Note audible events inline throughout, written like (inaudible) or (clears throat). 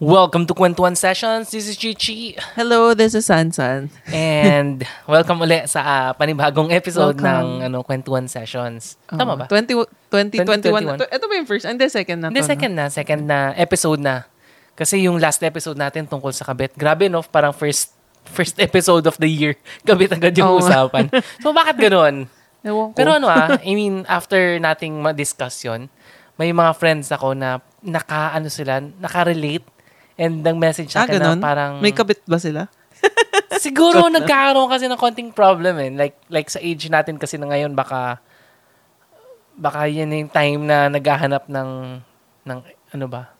Welcome to Kwentuhan Sessions. This is Chichi. Hello, this is Sansan. And welcome uli sa ah, panibagong episode Welcome. ng ano Kwentuhan Sessions. Tama ba? 20, 2021. 2021. Ito ba yung first? Hindi, second na Hindi, to. second na. Second na episode na. Kasi yung last episode natin tungkol sa kabit. Grabe no, parang first first episode of the year. (laughs) Kabit agad yung nga. usapan. so bakit ko. Pero ano ah, I mean, after nating ma-discuss yun, may mga friends ako na naka, ano sila, naka-relate and nag-message sa ah, akin na ganun? parang... May kabit ba sila? (laughs) Siguro nagkakaroon kasi ng konting problem eh. Like, like sa age natin kasi na ngayon, baka, baka yan yung time na naghahanap ng, ng ano ba?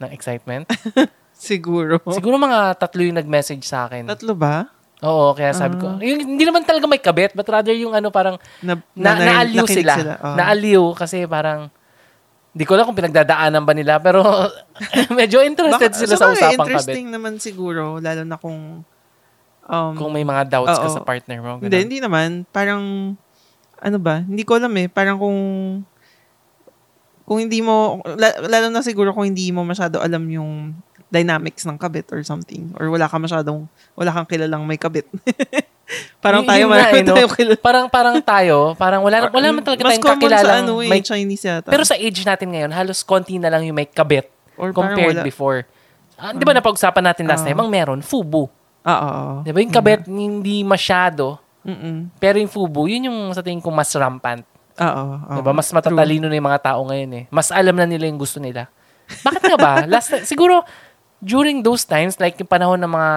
Ng excitement. (laughs) Siguro. Siguro mga tatlo yung nag-message sa akin. Tatlo ba? Oo, kaya sabi ko, yung, hindi naman talaga may kabit, but rather yung ano parang, Na, na, naaliw nakinig sila. Oh. Naaliw kasi parang, di ko alam kung pinagdadaanan ba nila, pero (laughs) medyo interested Baka- sila so sa usapang kabit. interesting naman siguro, lalo na kung... Um, Kung may mga doubts ka Oo. sa partner mo. hindi, ganun. hindi naman. Parang, ano ba? Hindi ko alam eh. Parang kung... Kung hindi mo... la- Lalo na siguro kung hindi mo masyado alam yung dynamics ng kabit or something. Or wala ka masyadong... Wala kang kilalang may kabit. (laughs) parang tayo, marami eh, no? tayo kilala. parang parang tayo, parang wala wala naman talaga Mas tayong common kakilala. sa ano eh, may, Chinese yata. pero sa age natin ngayon, halos konti na lang yung may kabit Or compared before. Ah, 'Di ba napag-usapan natin last Ah. time, ang meron fubu. Ah, oo. 'Di ba yung kabit hindi masyado, Mm-mm. pero yung fubu, yun yung sa tingin ko mas rampant. Ah, Oo. oo. 'Di ba? Mas matatalino na yung mga tao ngayon eh. Mas alam na nila yung gusto nila. Bakit nga ba? (laughs) Last siguro during those times like yung panahon ng mga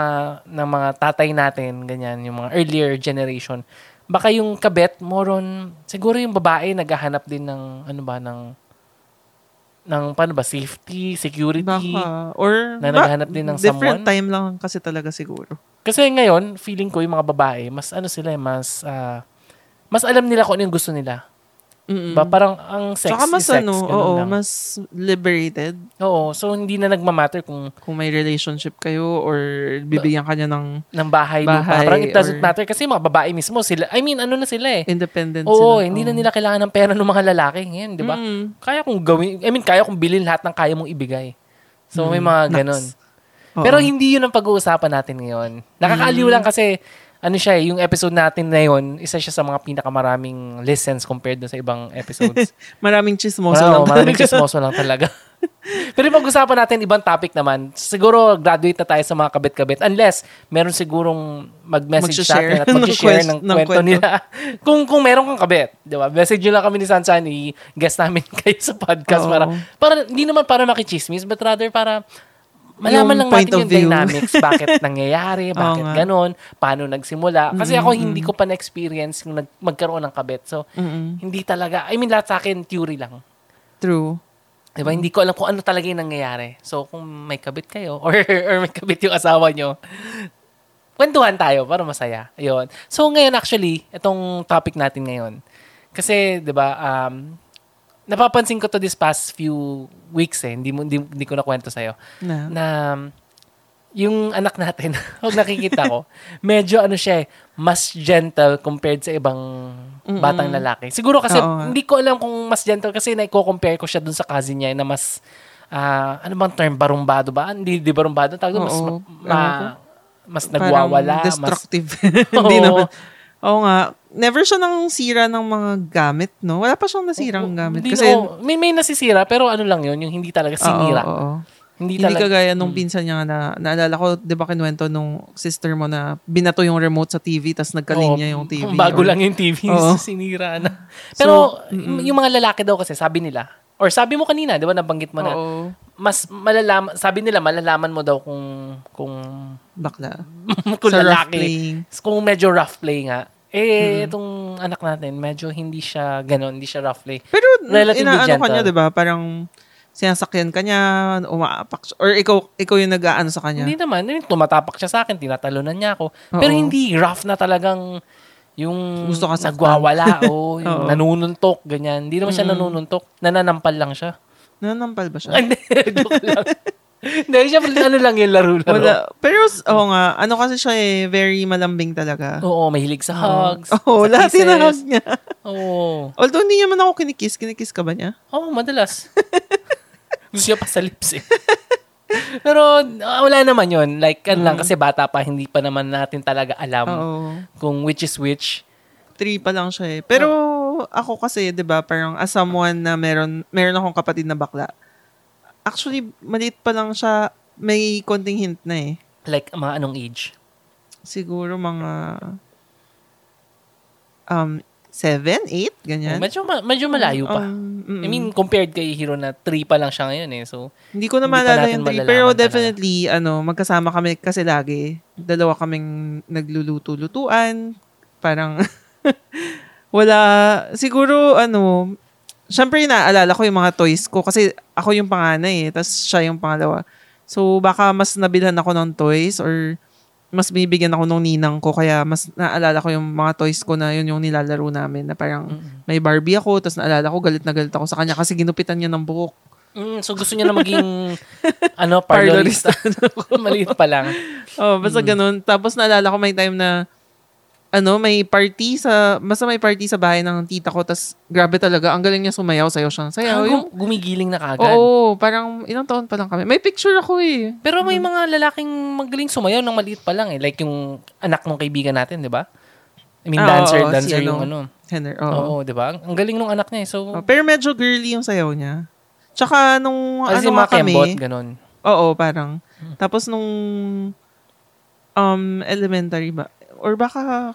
ng mga tatay natin, ganyan, yung mga earlier generation, baka yung kabet more on siguro yung babae naghahanap din ng ano ba ng ng paano ba safety, security. Baka. Or, Na naghahanap din ng different someone? time lang kasi talaga siguro. Kasi ngayon, feeling ko yung mga babae, mas ano sila, eh, mas ah, mas alam nila kung ano yung gusto nila. Mm-mm. Ba, parang ang sex Tsaka mas is sex. ano, oo, lang. mas liberated Oo, so hindi na nagmamatter kung kung may relationship kayo or bibigyan ka niya ng ng bahay, lupa. Bahay Parang it doesn't or- matter kasi mga babae mismo sila, I mean, ano na sila eh. independent Oo, sila. hindi na Oo. nila kailangan ng pera ng mga lalaki ngayon, di ba? Mm. Kaya kong gawin, I mean, kaya kong bilhin lahat ng kaya mong ibigay. So may Mm, mga naks. ganun. Oo. Pero hindi yun ang pag-uusapan natin ngayon. Nakakaaliw Mm. lang kasi, ano siya eh, yung episode natin na yun, isa siya sa mga pinakamaraming listens compared sa ibang episodes. (laughs) maraming chismoso lang. maraming chismoso lang talaga. (laughs) Pero pag-usapan natin, ibang topic naman. Siguro, graduate na tayo sa mga kabit-kabit. Unless, meron sigurong mag-message sa atin at (laughs) mag-share ng, ng kwento kwento. nila. kung kung meron kang kabit, di ba? Message nyo lang kami ni Sunshine, i-guest namin kayo sa podcast Oo. para, para, hindi naman para makichismis, but rather para malaman lang natin yung view. dynamics, (laughs) bakit nangyayari, bakit nga. ganon, paano nagsimula. Kasi ako, Mm-mm. hindi ko pa na-experience yung nag- magkaroon ng kabit. So, Mm-mm. hindi talaga, I mean, lahat sa akin, theory lang. True. Diba? Hindi ko alam kung ano talaga yung nangyayari. So, kung may kabit kayo or, (laughs) or may kabit yung asawa nyo, kwentuhan tayo para masaya. Ayun. So, ngayon actually, itong topic natin ngayon. Kasi, di ba, um, napapansin ko to this past few weeks eh. Hindi, mo, hindi, hindi ko nakwento sa'yo. Na. Na yung anak natin, (laughs) pag nakikita ko, medyo ano siya eh, mas gentle compared sa ibang Mm-mm. batang lalaki. Siguro kasi Oo hindi ko alam kung mas gentle kasi naiko-compare ko siya dun sa cousin niya na mas ah, ano bang term barumbado ba? Hindi di barumbado tawag doon, mas ma- ma- mas Parang nagwawala, mas destructive. (laughs) Oo. Hindi naman. Oo nga. Never siya nang sira ng mga gamit, no? Wala pa siyang nasirang gamit. Hindi, Kasi, oo. may may nasisira pero ano lang 'yun, yung hindi talaga sinira. Oo, oo. Hindi, Hindi talaga kagaya nung pinsan niya na, naalala ko, di ba kinuwento nung sister mo na binato yung remote sa TV tas nagkalinya yung TV. Bago or- lang yung TV, (laughs) Oo. (laughs) sinira na. Pero So, mm-mm. yung mga lalaki daw kasi sabi nila, or sabi mo kanina, 'di ba nabanggit mo na, Oo. Mas malalaman, sabi nila malalaman mo daw kung kung Bakla. (laughs) kung rough lalaki, kung medyo rough play nga. Eh, itong anak natin, medyo hindi siya ganon, hindi siya rough play. Pero Relatively inaano ka gentle. niya, di ba? Parang sinasakyan ka niya, umaapak siya. Or ikaw, ikaw yung nag-aano sa kanya. Hindi naman, tumatapak siya sa akin, tinatalunan niya ako. Pero Oo. hindi rough na talagang yung Gusto ka nagwawala o (laughs) yung nanununtok, ganyan. Hindi naman siya Mm. nanununtok, nananampal lang siya. Nanampal ba siya? (laughs) Hindi, joke lang. Hindi, siya ano lang yung laro-laro. Wala. Pero, oo nga, ano kasi siya eh, very malambing talaga. Oo, mahilig sa hugs. Oo, sa lahat kisses. hinahag niya. Oo. Although, hindi naman ako kinikiss. Kinikiss ka ba niya? Oo, madalas. (laughs) Gusto niya pa sa lips eh. (laughs) Pero ah, wala naman yun. Like, kan lang, Mm. kasi bata pa, hindi pa naman natin talaga alam Oo. kung which is which. Three pa lang siya eh. Pero ako kasi, di ba, parang as someone na meron, meron akong kapatid na bakla. Actually, maliit pa lang siya. May konting hint na eh. Like, mga anong age? Siguro mga um, seven, eight, ganyan. Medyo, ma- medyo malayo pa. Um, mm, I mean, compared kay Hiro na 3 pa lang siya ngayon eh. So, Hindi ko na maalala yung three. Pero talaga. definitely, ano, magkasama kami kasi lagi. Dalawa kaming nagluluto-lutuan. Parang, (laughs) wala, siguro, ano, syempre naaalala ko yung mga toys ko kasi ako yung panganay eh, tapos siya yung pangalawa. So, baka mas nabilhan ako ng toys or mas bibigyan ako ng ninang ko kaya mas naalala ko yung mga toys ko na yun yung nilalaro namin na parang may Barbie ako tapos naalala ko galit na galit ako sa kanya kasi ginupitan niya ng buhok. mm, so gusto niya na maging, (laughs) ano, parlorista. (laughs) Maliit pa lang. Oh, basta ganun. Tapos naalala ko may time na ano, may party sa, basta may party sa bahay ng tita ko, tas grabe talaga, ang galing niya sumayaw, sayaw siya. Ah, Sayaw. yung, gum- gumigiling na kagad. oo, parang ilang taon pa lang kami. May picture ako eh. Pero may mga lalaking magaling sumayaw ng maliit pa lang eh. Like yung anak ng kaibigan natin, di ba? I mean, Ah, dancer, oo, dancer si yung ano. ano. Henry, Oo, oo. di ba? Ang galing nung anak niya eh. So, Oh, pero medyo girly yung sayaw niya. Tsaka nung as ano mga kami, kembot, ganun. oo, parang. Tapos nung um, elementary ba? Or baka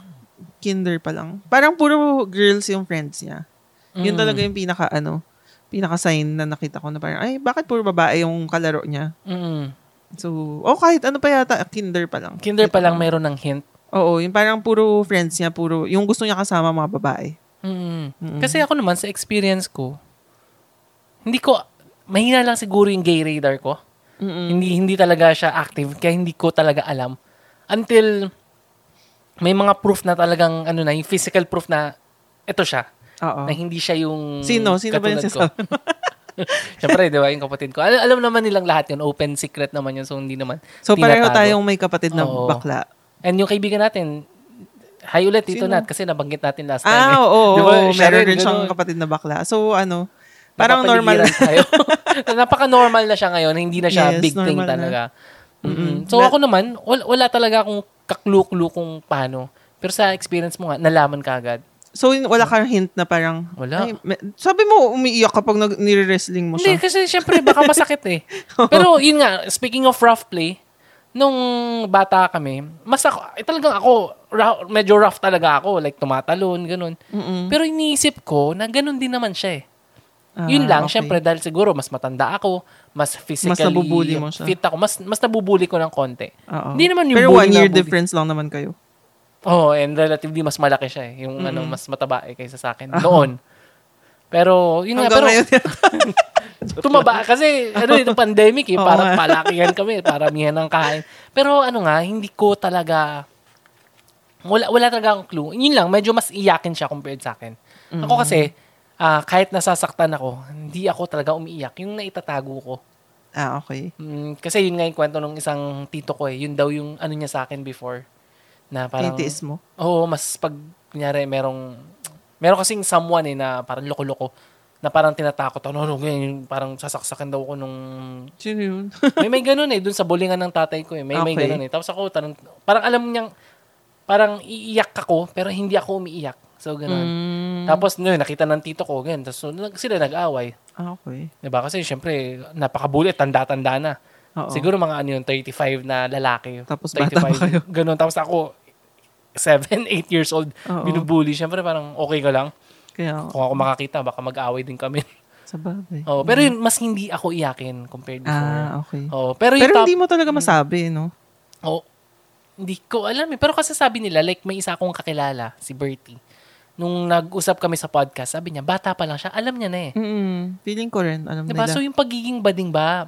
kinder pa lang. Parang puro girls yung friends niya. Yun Mm. talaga yung pinaka ano, pinaka sign na nakita ko na parang ay bakit puro babae yung kalaro niya. Mm. So, oh kahit ano pa yata kinder pa lang. Kinder pa lang meron ng hint. Oo, yung parang puro friends niya, puro yung gusto niya kasama mga babae. Mm. Mm-mm. Kasi ako naman, sa experience ko, hindi ko, mahina lang siguro yung gay radar ko. Mm-mm. Hindi hindi talaga siya active, kaya hindi ko talaga alam. Until, may mga proof na talagang, ano na, yung physical proof na, ito siya. Oo. Na hindi siya yung Sino? Sino ba yung sinasabi? (laughs) Siyempre, di ba, yung kapatid ko. Al- alam naman nilang lahat yun. Open secret naman yun. So, hindi naman. So, pareho tayong may kapatid na Oo. bakla. And yung kaibigan natin, hi ulit, Tito? Nat, kasi nabanggit natin last time. Ah, eh. oo, oo. Siya Meron rin siyang kapatid na bakla. So, ano, parang normal. Tayo. (laughs) (laughs) Napaka-normal na siya ngayon. Hindi na siya Yes, big thing na. talaga. Mm-mm. Mm-mm. So But- ako naman, wala, wala talaga akong kaklu-klu kung paano. Pero sa experience mo nga, nalaman ka agad. So, wala kang hint na parang, Wala. ay, me- sabi mo, umiiyak kapag nag- nire-wrestling mo Hindi, siya. kasi syempre baka masakit eh. (laughs) Pero yun nga, speaking of rough play, nung bata kami, mas ako, eh, talagang ako, ra- medyo rough talaga ako. Like tumatalon, ganun. Mm-mm. Pero iniisip ko na ganun din naman siya eh. Ah, Yun lang, okay. syempre dahil siguro mas matanda ako, mas physically nabubuli mo siya. fit ako, mas mas nabubuli ko ng konti. Oo. Hindi naman yung Pero one year bully. difference lang naman kayo. Oh, and relatively mas malaki siya eh. Yung ano, mas mataba eh kaysa sa akin (laughs) noon. Pero, yun nga, Hanggang pero ngayon. (laughs) tumaba kasi ano ito (laughs) pandemic eh, parang nga. palakihan kami, paramihan ng kain. Pero ano nga, hindi ko talaga wala wala talaga akong clue. Yun lang, medyo mas iyakin siya compared sa akin. Ako kasi ah, kahit nasasaktan ako, hindi ako talaga umiiyak. Yung naitatago ko. ah, okay. Mm, kasi yun nga yung kwento ng isang tito ko eh. Yun daw yung ano niya sa akin before. Na parang, Titiis mo. Oo, mas pag, kunyari, merong, meron kasing someone eh na parang loko-loko na parang tinatakot ako. No, no, ganyan, parang sasaksakan daw ako nung... Sino yun? (laughs) May may ganun eh, dun sa bulingan ng tatay ko eh. May may Okay. ganun eh. Tapos ako, tanong, parang alam niyang, parang iiyak ako, pero hindi ako umiiyak. So, ganun. Mm, Tapos, no, nakita ng tito ko, ganun. Tapos, nag- sila nag-away. ah, okay. Diba? Kasi, syempre, napakabulit, tanda-tanda na. Oo. Siguro mga ano yun, 35 na lalaki. Tapos bata pa kayo. (laughs) Ganun. Tapos ako, 7, 8 (laughs) years old, Oo. binubully. Siyempre parang okay ka lang. Kaya, Kung ako makakita, baka mag-away din kami. (laughs) sa bagay. oh, pero yun, mas hindi ako iyakin compared before. Ah, okay. Oh, pero yung Pero top, hindi mo talaga masabi, no? oh, hindi ko alam eh. Pero kasi sabi nila, like may isa akong kakilala, si Bertie. Nung nag-usap kami sa podcast, sabi niya, bata pa lang siya, alam niya na eh. Mm, feeling ko rin, alam Diba? nila. So yung pagiging bading ba,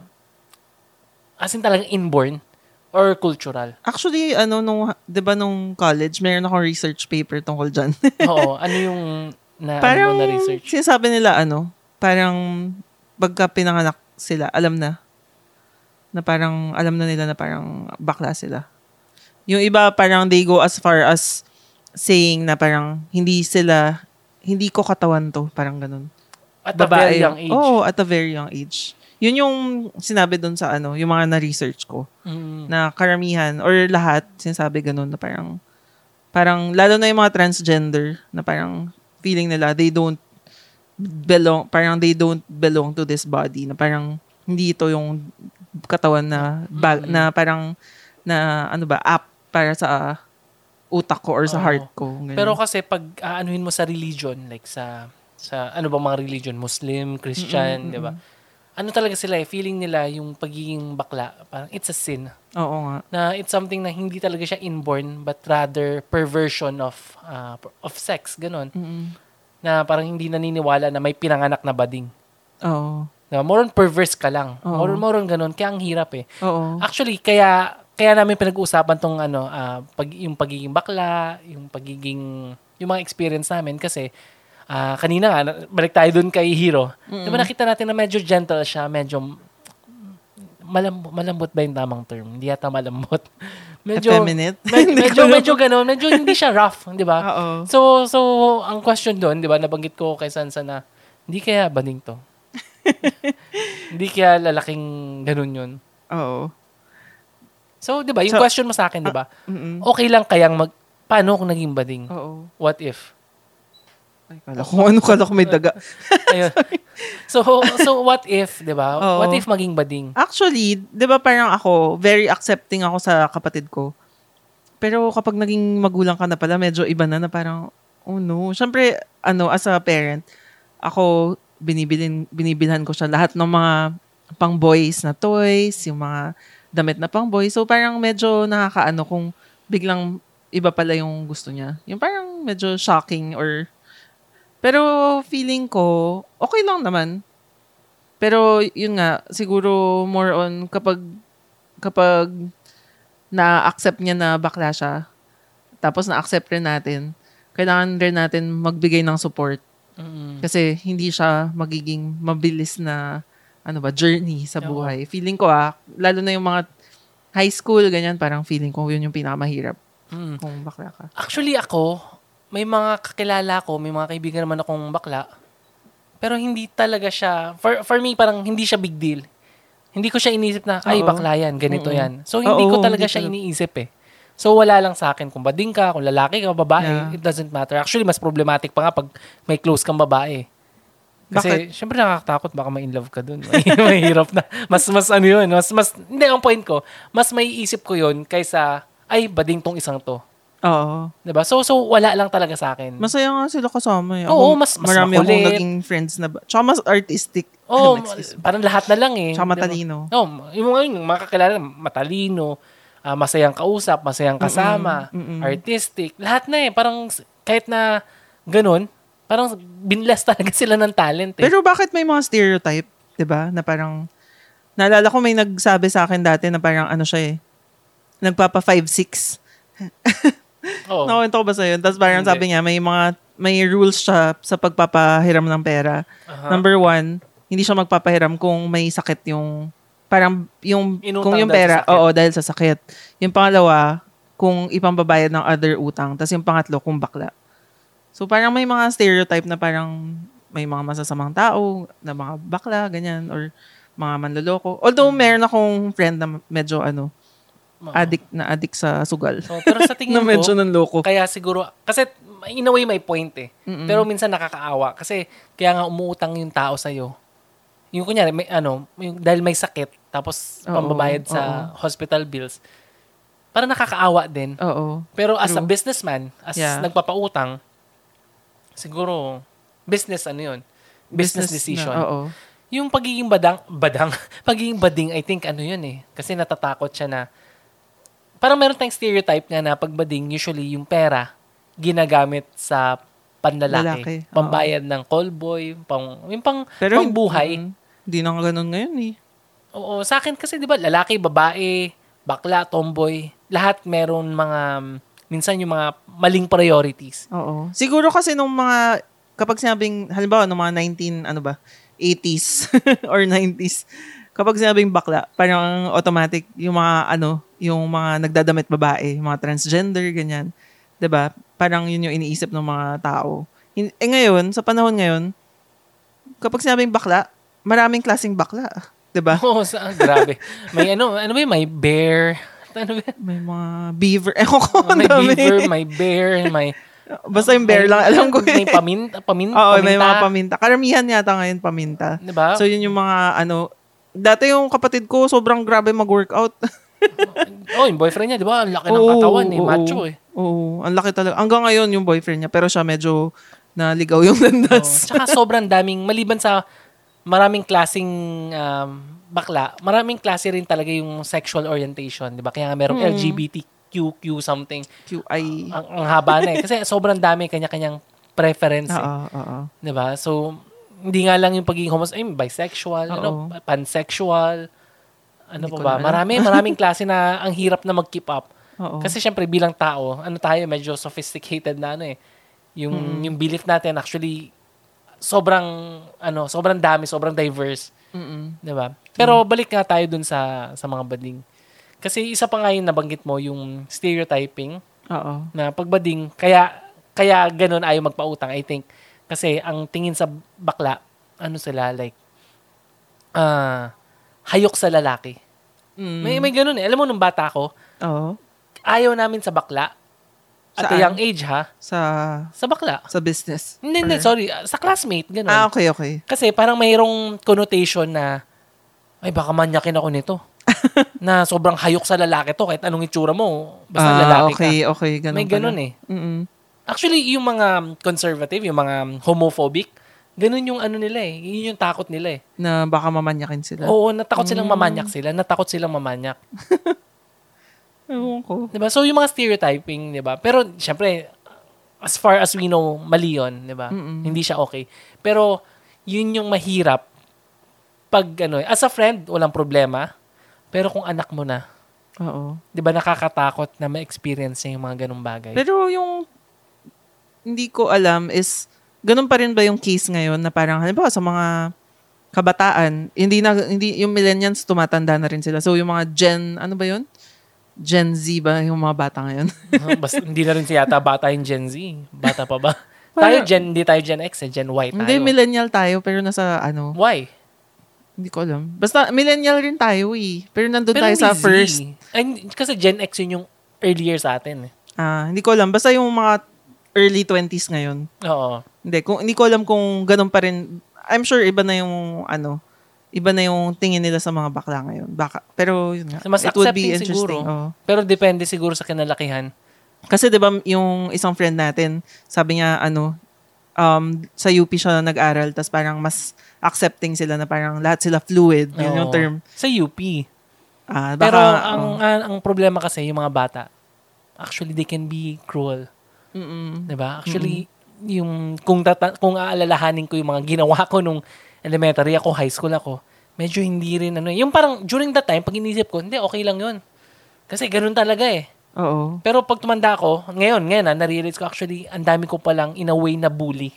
as in talagang inborn or cultural? Actually, ano, nung, di ba nung college, meron akong research paper tungkol dyan. (laughs) Oo. Ano yung na, parang, ano mo na research? sinasabi nila, ano, parang, pagka pinanganak sila, alam na, na parang, alam na nila na parang bakla sila. Yung iba, parang they go as far as saying na parang, hindi sila, hindi ko katawan to, parang ganun. At a very young age. Oo, at a very young age. Yun yung sinabi doon sa ano, yung mga na-research ko. Mm. Na karamihan, or lahat, sinasabi ganun na parang, parang, lalo na yung mga transgender, na parang feeling nila, they don't belong, parang they don't belong to this body. Na parang, hindi ito yung katawan na, ba, Mm. na parang, na ano ba, app para sa utak ko or sa Oo. heart ko. Ganun. Pero kasi pag aanuhin mo sa religion, like sa sa ano ba mga religion, Muslim, Christian, 'di ba? Ano talaga sila eh, feeling nila yung pagiging bakla, parang it's a sin. Oo nga. Na it's something na hindi talaga siya inborn but rather perversion of uh, of sex, ganun. Mm-mm. Na parang hindi naniniwala na may pinanganak na bading. Oo. Na more on perverse ka lang. Oo. More, on- more on ganun. Kaya ang hirap eh. Oo. Actually, kaya kaya namin pinag-uusapan tong ano, ah, pag yung pagiging bakla, yung pagiging yung mga experience namin kasi ah, kanina nga balik tayo dun kay Hero. Di ba nakita natin na medyo gentle siya, medyo malambot, malambot ba yung tamang term? Hindi yata malambot. (laughs) Medyo Effeminate? med- (laughs) medyo medyo ganun, medyo hindi siya rough, di ba? (laughs) So so ang question doon, 'di ba, nabanggit ko kay Sansa na hindi kaya baning to. hindi kaya lalaking ganun 'yun. Oo. So, 'di ba, yung So, question mo sa akin, 'di ba? Mm-mm. Okay lang kayang mag paano kung naging bading? Oo. What if? Ay, kala ko ano, kala ko may daga. (laughs) Ayun. so so what if, 'di ba? Oo. What if maging bading? Actually, di ba parang ako, very accepting ako sa kapatid ko. Pero kapag naging magulang ka na pala, medyo iba na na parang, oh no. Siyempre, ano, as a parent, ako, binibilin, binibilhan ko siya lahat ng mga pang boys na toys, yung mga damit na pang boys. So parang medyo nakakaano kung biglang iba pala yung gusto niya. Yung parang medyo shocking or pero feeling ko okay lang naman. Pero yun nga, siguro more on kapag kapag na-accept niya na bakla siya, tapos na-accept rin natin, kailangan rin natin magbigay ng support. Mm. Kasi hindi siya magiging mabilis na ano ba, journey sa Oo. buhay. Feeling ko ah, lalo na yung mga high school, ganyan, parang feeling ko yun yung pinakamahirap Mm. kung bakla ka. Actually ako, may mga kakilala ko, may mga kaibigan naman akong bakla. Pero hindi talaga siya, for, for me, parang hindi siya big deal. Hindi ko siya inisip na, ay, Oo. bakla yan, ganito Mm-mm. yan. So, hindi ko Oo, talaga hindi siya talaga. iniisip eh. So, wala lang sa akin kung bading ka, kung lalaki ka, babae, Yeah. it doesn't matter. Actually, mas problematic pa nga pag may close kang babae. Kasi, Bakit? syempre nakakatakot, baka ma-in love ka dun. (laughs) Mahirap na. Mas, mas ano yun, mas, mas, hindi, ang point ko, mas may isip ko yun kaysa, ay, bading tong isang to. Oo. 'Di ba? So, so wala lang talaga sa akin. Masaya nga sila kasama. Eh. Oo, mas- mas marami akong makulit. naging friends na ba. Tsaka mas artistic. Oh, Ano, parang lahat na lang eh. Tsaka Di ba? matalino. Oh, yung mga yung mga kakilala, matalino, ah, masayang kausap, masayang kasama, Mm-mm, mm-mm. artistic, lahat na eh. Parang kahit na ganun, parang binless talaga sila ng talent eh. Pero bakit may mga stereotype, 'di ba? Na parang naalala ko may nagsabi sa akin dati na parang ano siya eh. Nagpapa 5'6". (laughs) Oo. Nakawento ko ba sa'yo? Tapos parang Hindi. sabi niya, may mga, may rules siya sa pagpapahiram ng pera. Aha. Number one, hindi siya magpapahiram kung may sakit yung, parang yung, Inutang kung yung sa pera, oo, dahil sa sakit. Yung pangalawa, kung ipambabayad ng other utang. Tapos yung pangatlo, kung bakla. So parang may mga stereotype na parang may mga masasamang tao, na mga bakla, ganyan, or mga manloloko. Although meron akong friend na medyo ano, Oo. addict na addict sa sugal. Oh, pero sa (laughs) tingin na medyo ko, nanloko. kaya siguro, kasi in a way may point eh. Mm-mm. Pero minsan nakakaawa. Kasi kaya nga umuutang yung tao sa'yo. Yung kunyari, may, ano, yung, dahil may sakit, tapos Oo, pambabayad sa hospital bills, parang nakakaawa din. Oo. Pero as a True. businessman, as Yeah. nagpapautang, siguro, business ano yun? Business, decision. Na, oo. Yung pagiging badang, badang, (laughs) pagiging bading, I think ano yun eh. Kasi natatakot siya na, parang meron tayong stereotype nga na pag bading, usually yung pera, ginagamit sa panlalaki. Lalaki, oo. Pambayad ng callboy, pang, yung pang, Pero pang buhay. mm, Hindi na ganun ngayon eh. Oo, sa akin kasi 'di ba, lalaki, babae, bakla, tomboy, lahat meron mga minsan yung mga maling priorities. Oo. Siguro kasi nung mga, kapag sinabing, halimbawa, nung mga 19, ano ba, 80s (laughs) or 90s, kapag sinabing bakla, parang automatic yung mga, ano, yung mga nagdadamit babae, mga transgender, ganyan. 'Di ba Parang yun yung iniisip ng mga tao. Eh ngayon, sa panahon ngayon, kapag sinabing bakla, maraming klaseng bakla. di ba? (laughs) Oo, sa, grabe. May ano, ano ba yun? May bear. Ano ba? May mga beaver. (laughs) Ewan ko, ang May dami. beaver, may bear, may... Basta yung bear may- lang, alam ko May eh. paminta, paminta, Oo, may paminta. mga paminta. Karamihan yata ngayon paminta. Diba? So, yun yung mga, ano, dati yung kapatid ko, sobrang grabe mag-workout. (laughs) oh, yung boyfriend niya, di ba? Ang laki ng katawan eh. oo. Macho eh. Oo, ang laki talaga. Hanggang ngayon yung boyfriend niya, pero siya medyo naligaw yung (laughs) landas. Tsaka sobrang daming, maliban sa maraming klasing um, bakla, maraming klase rin talaga yung sexual orientation, di ba? Kaya nga merong Mm. LGBTQQ something. QI. Ang, ang haba na eh. Kasi sobrang dami kanya-kanyang preference eh. Oo, oo. Di ba? So, hindi nga lang yung pagiging homosexual, ay, bisexual, ano, pansexual, ano Hindi pa ba? Marami, (laughs) maraming klase na ang hirap na mag-keep up. Oo. Kasi syempre bilang tao, ano tayo, medyo sophisticated na ano eh. Yung, Mm. yung belief natin actually, sobrang, ano, sobrang dami, sobrang diverse. Mm-mm. Di ba? Pero balik nga tayo dun sa, sa mga bading. Kasi isa pa nga yung nabanggit mo, yung stereotyping Oo. na pagbading, kaya, kaya ganun ayaw magpautang, I think. Kasi ang tingin sa bakla, ano sila, like, ah, hayok sa lalaki. Mm. May, may ganun eh. Alam mo, nung bata ko, Oo. ayaw namin sa bakla. At a young age, ha? Sa, Sa bakla. sa business. Hindi, hindi, Or- sorry. Sa classmate, ganun. Ah, okay, okay. Kasi parang mayroong connotation na, ay, baka manyakin ako nito. (laughs) na sobrang hayok sa lalaki to, kahit anong itsura mo, basta ah, lalaki okay, ka. okay. Ganun May ganun pala. eh. Mm-mm. Actually, yung mga conservative, yung mga homophobic, ganun yung ano nila eh. Yun yung takot nila eh. Na baka mamanyakin sila. Oo, natakot silang Mm. mamanyak sila. Natakot silang mamanyak. (laughs) Ewan ko. 'Di ba? So yung mga stereotyping, 'di ba? Pero syempre as far as we know, mali 'yon, 'di ba? Mm-mm. Hindi siya okay. Pero yun yung mahirap pag ano, as a friend, walang problema. Pero kung anak mo na, Oo. 'di ba nakakatakot na ma-experience niya yung mga ganung bagay. Pero yung hindi ko alam is ganun pa rin ba yung case ngayon na parang halimbawa sa mga kabataan, hindi na hindi yung millennials tumatanda na rin sila. So yung mga Gen ano ba yun? Gen Z ba yung mga bata ngayon? (laughs) Basta hindi na rin siya yata bata yung Gen Z. Bata pa ba? (laughs) tayo Gen, hindi tayo Gen X, eh, Gen Y tayo. hindi millennial tayo pero nasa ano, Why? hindi ko alam. Basta millennial rin tayo eh. Pero nandun Pero tayo sa Z. first. Ay, kasi Gen X yun yung earlier sa atin. Eh. Ah, hindi ko alam. Basta yung mga early 20s ngayon. Oo. Hindi, kung, hindi ko alam kung ganun pa rin. I'm sure iba na yung, ano, iba na yung tingin nila sa mga bakla ngayon. Baka, pero yun nga. Mas it would be interesting. siguro. Oo. Pero depende siguro sa kinalakihan. Kasi 'di ba yung isang friend natin, sabi niya ano, um, sa UP siya nag-aral, tas parang mas accepting sila na parang lahat sila fluid, yun yung Oo. term. Sa UP. Ah, baka, Pero ang, oh. ang ang problema kasi yung mga bata, actually they can be cruel, Mm-mm. 'di ba? Actually yung kung tata, kung aalalahanin ko yung mga ginawa ko nung elementary ako, high school ako, medyo hindi rin ano, yung parang during that time pag inisip ko, hindi okay lang 'yun. Kasi ganun talaga eh. Oo. Pero pag tumanda ako, ngayon, ngayon na, na-realize ko actually, ang dami ko palang in a way na bully.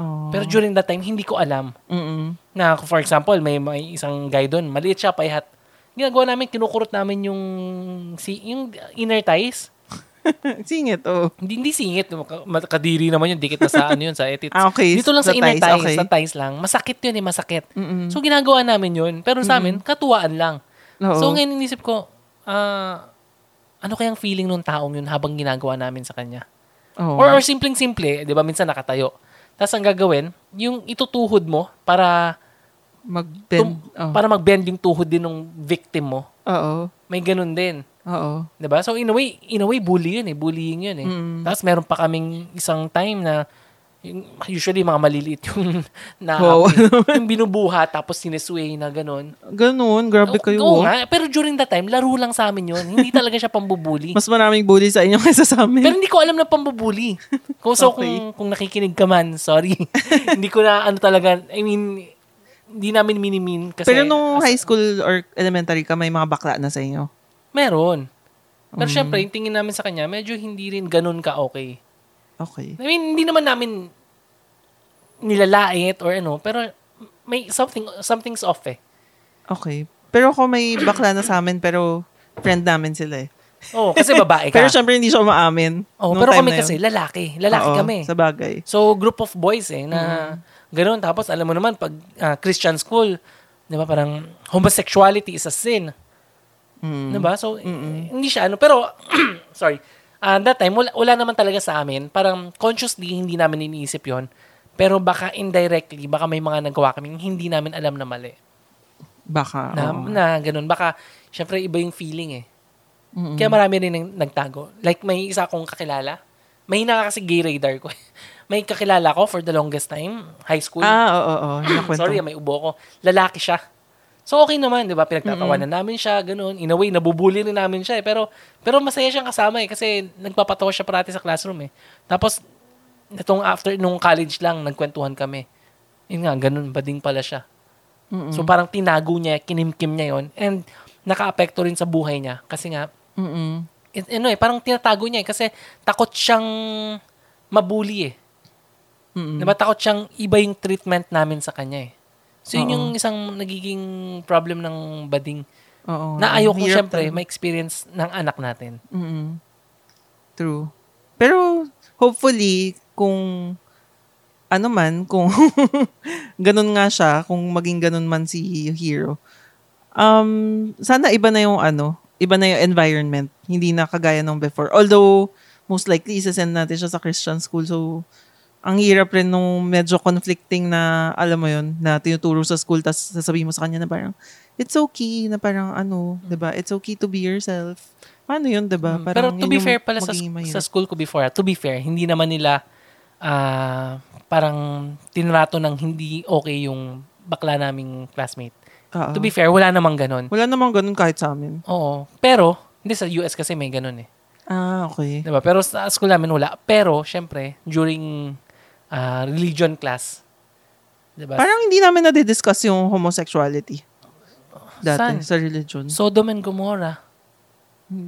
Oo. Pero during that time, hindi ko alam. Mm-mm. Na, for example, may, may isang guy doon, maliit siya, paihat. Ginagawa namin, kinukurot namin yung, si, yung inner thighs. (laughs) Singit, oh. Hindi, hindi singit. Kadiri naman yun, dikit na sa ano yun, sa etits. Ah, okay. Dito lang sa, Sa inner thighs, okay. sa thighs lang. Masakit yun eh, masakit. Mm-mm. So, ginagawa namin yun. Pero sa amin, katuwaan lang. Oo. So, ngayon inisip ko, ah, ano kayang feeling nung taong yun habang ginagawa namin sa kanya? Oo. Or, or simpleng-simple, di ba, minsan nakatayo. Tapos ang gagawin, yung itutuhod mo para mag-bend. tum- oh. para mag-bend yung tuhod din ng victim mo. Oo. May ganun din. Oo. 'Di ba? So in a way, in a way bully 'yun eh, bullying 'yun eh. Mm. Tapos meron pa kaming isang time na yung- usually mga maliliit (laughs) yung na Wow. (laughs) yung binubuha tapos sinesway na ganun. Ganun, grabe kayo. Oo nga, pero during that time, laro lang sa amin 'yun. Hindi talaga siya pambubuli. (laughs) Mas maraming bully sa inyo kaysa sa amin. Pero hindi ko alam na pambubuli. Kung so Okay. kung kung nakikinig ka man, sorry. hindi ko na ano talaga, I mean hindi namin minimin kasi Pero nung high school or elementary ka, may mga bakla na sa inyo. Meron. Pero Mm. syempre, yung tingin namin sa kanya, medyo hindi rin ganun ka okay. Okay. I mean, hindi naman namin nilalait or ano, pero may something something's off eh. Okay. Pero ako may bakla na sa amin, pero friend namin sila eh. Oo, kasi babae (laughs) ka. Pero syempre hindi siya umaamin. oh, nung pero kami kasi lalaki, lalaki Oo, kami. Sa bagay. So, group of boys eh, na Mm. gano'n. Tapos, alam mo naman, pag ah, Christian school, Di ba? Parang homosexuality is a sin. Mm. Di ba? So, hindi siya ano. Pero, (clears throat) sorry. Ah, that time, wala, wala naman talaga sa amin. Parang consciously, hindi namin iniisip yon Pero baka indirectly, baka may mga nagawa kami hindi namin alam na mali. Baka. Na, oo. na ganun. Baka, syempre, iba yung feeling eh. Mm-mm. Kaya marami rin nang nagtago. Like, may isa akong kakilala. May ka kasi gay radar ko. (laughs) may kakilala ko for the longest time. High school. Ah, oo, oo. oo. (clears throat) Sorry, may ubo ko. Lalaki siya. So, okay naman, di ba? Pinagtatawanan namin siya, ganun. In a way, nabubuli rin namin siya eh. Pero, pero masaya siyang kasama eh. Kasi nagpapatawa siya parati sa classroom eh. Tapos, itong after, nung college lang, nagkwentuhan kami. Yun nga, ganun, bading pala siya. Mm-mm. So, parang tinago niya, kinimkim niya yon And, naka-apekto rin sa buhay niya. Kasi nga, Mm-mm. it, ano eh, parang tinatago niya eh. Kasi takot siyang mabuli eh. Mm-mm. Diba takot siyang iba yung treatment namin sa kanya eh. So yun Oo. yung isang nagiging problem ng bading. Oo. Na ayoko Hirap syempre talaga. ma-experience ng anak natin. Mm-mm. True. Pero, hopefully, kung ano man, kung (laughs) ganun nga siya, kung maging ganun man si Hero, um, sana iba na yung ano, iba na yung environment. Hindi na kagaya nung before. Although, most likely, isasend natin siya sa Christian school. So, ang hirap rin nung medyo conflicting na, alam mo yun, na tinuturo sa school, tapos sasabihin mo sa kanya na parang, it's okay, na parang ano, 'di ba It's okay to be yourself. Paano yun, 'di ba Mm, Pero to be fair pala sa, sa school ko before, ah, to be fair, hindi naman nila ah, parang tinrato ng hindi okay yung bakla naming classmate. Oo. To be fair, wala namang ganun. Wala namang ganun kahit sa amin. Oo. Pero, hindi sa US kasi may ganun eh. Ah, okay. Diba? Pero sa school namin wala. Pero, syempre, during ah, religion class, diba? Parang hindi namin na-discuss yung homosexuality. Dati, Saan? sa religion. Sodom and Gomorrah.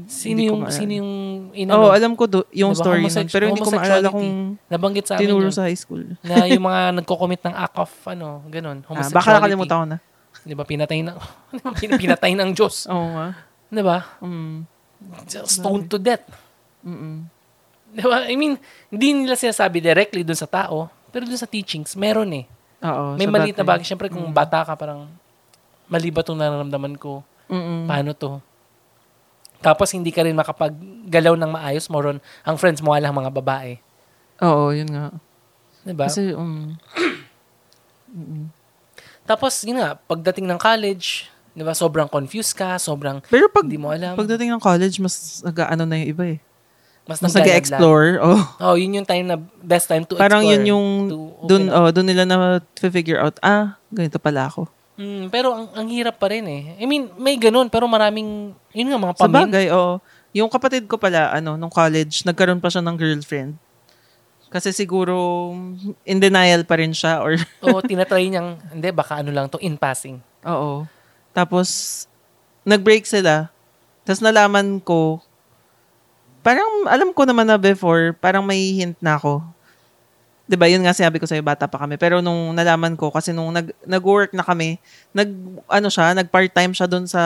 Sino Hindi ko yung, sino yung, Oo, inano, alam ko do, yung Diba, story nun. Pero hindi ko maalala kung nabanggit sa amin tinuro yun. sa high school. na yung mga (laughs) nagko-commit ng act of, ano, ganun, Ah, homosexuality. baka nakalimutan ko na. Di ba, pinatay ng, (laughs) pinatay ng Diyos. Oo nga. Di ba? Mm. Just Stoned to death. Mm-mm. Di ba? I mean, hindi nila sinasabi directly dun sa tao, pero dun sa teachings, meron eh. Oo. May sa maliit na bagay. Siyempre, kung bata ka, parang, mali ba itong nararamdaman ko? Mm-mm. Paano to? Tapos, hindi ka rin makapaggalaw ng maayos. Moron, ang friends mo lang mga babae. Oo, yun nga. Di ba? Kasi, um, (clears throat) Tapos, yun nga, pagdating ng college, di ba, sobrang confused ka, sobrang pero pag, hindi mo alam. pagdating ng college, mas nag-ano na yung iba eh. Mas Mas nag-explore. Oh. Oh, yun yung time na best time to Parang explore. yun yung, up. oh, dun nila na figure out, ah, ganito pala ako. Mm, pero ang, ang hirap pa rin eh. I mean, may ganun, pero maraming, yun nga, mga Sa pamin. bagay, oo. Yung kapatid ko pala, ano, nung college, nagkaroon pa siya ng girlfriend. Kasi siguro, in denial pa rin siya or, (laughs) o tinatry niyang, hindi, baka ano lang to, in passing. oo. Tapos, nag-break sila. Tapos nalaman ko, parang alam ko naman na before, parang may hint na ako. 'Di ba Yun nga sinabi ko sa'yo, bata pa kami. Pero nung nalaman ko, kasi nung nag, nag-work na kami, nag, ano siya, nag-part-time siya doon sa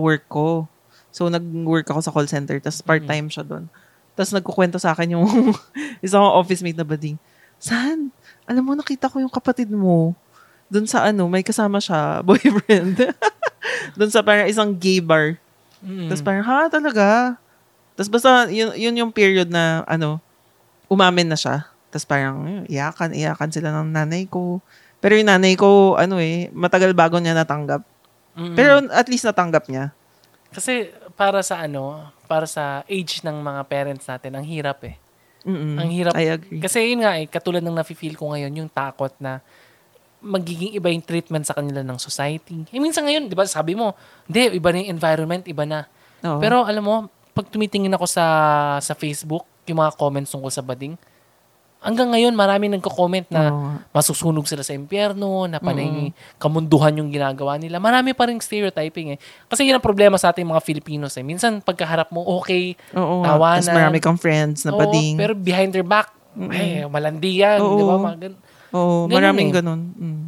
work ko. So, nag-work ako sa call center, tapos part-time siya doon. Tapos nagkukwento sa akin yung (laughs) isang office mate na bading. San? Alam mo, nakita ko yung kapatid mo. Doon sa ano, may kasama siya, (laughs) boyfriend. doon sa parang isang gay bar. Mm. Tapos parang, ha, talaga? Tapos basta, yun, yun yung period na, ano, umamin na siya. Tapos parang, yun, iyakan, iyakan sila ng nanay ko. Pero yung nanay ko, ano eh, matagal bago niya natanggap. Mm-mm. Pero at least natanggap niya. Kasi para sa ano, para sa age ng mga parents natin, ang hirap eh. Mm-mm. Ang hirap. I agree. Kasi yun nga eh, katulad ng nafe-feel ko ngayon, yung takot na magiging iba yung treatment sa kanila ng society. Eh, minsan ngayon, di ba, sabi mo, hindi, iba na yung environment, iba na. Oo. Pero alam mo, pag tumitingin ako sa sa Facebook, yung mga comments tungkol sa bading, hanggang ngayon marami nagko-comment na Oo nga. masusunog sila sa impyerno, na panay kamunduhan yung ginagawa nila. Marami pa rin stereotyping eh. Kasi yun ang problema sa ating mga Filipinos eh. Minsan pagkaharap mo, okay, Oo tawanan. Tapos marami kang friends na oo, bading. pero behind their back, eh, malandi yan, Oo. di ba? Mga gan- Oo, ganun maraming eh. ganun. Mm.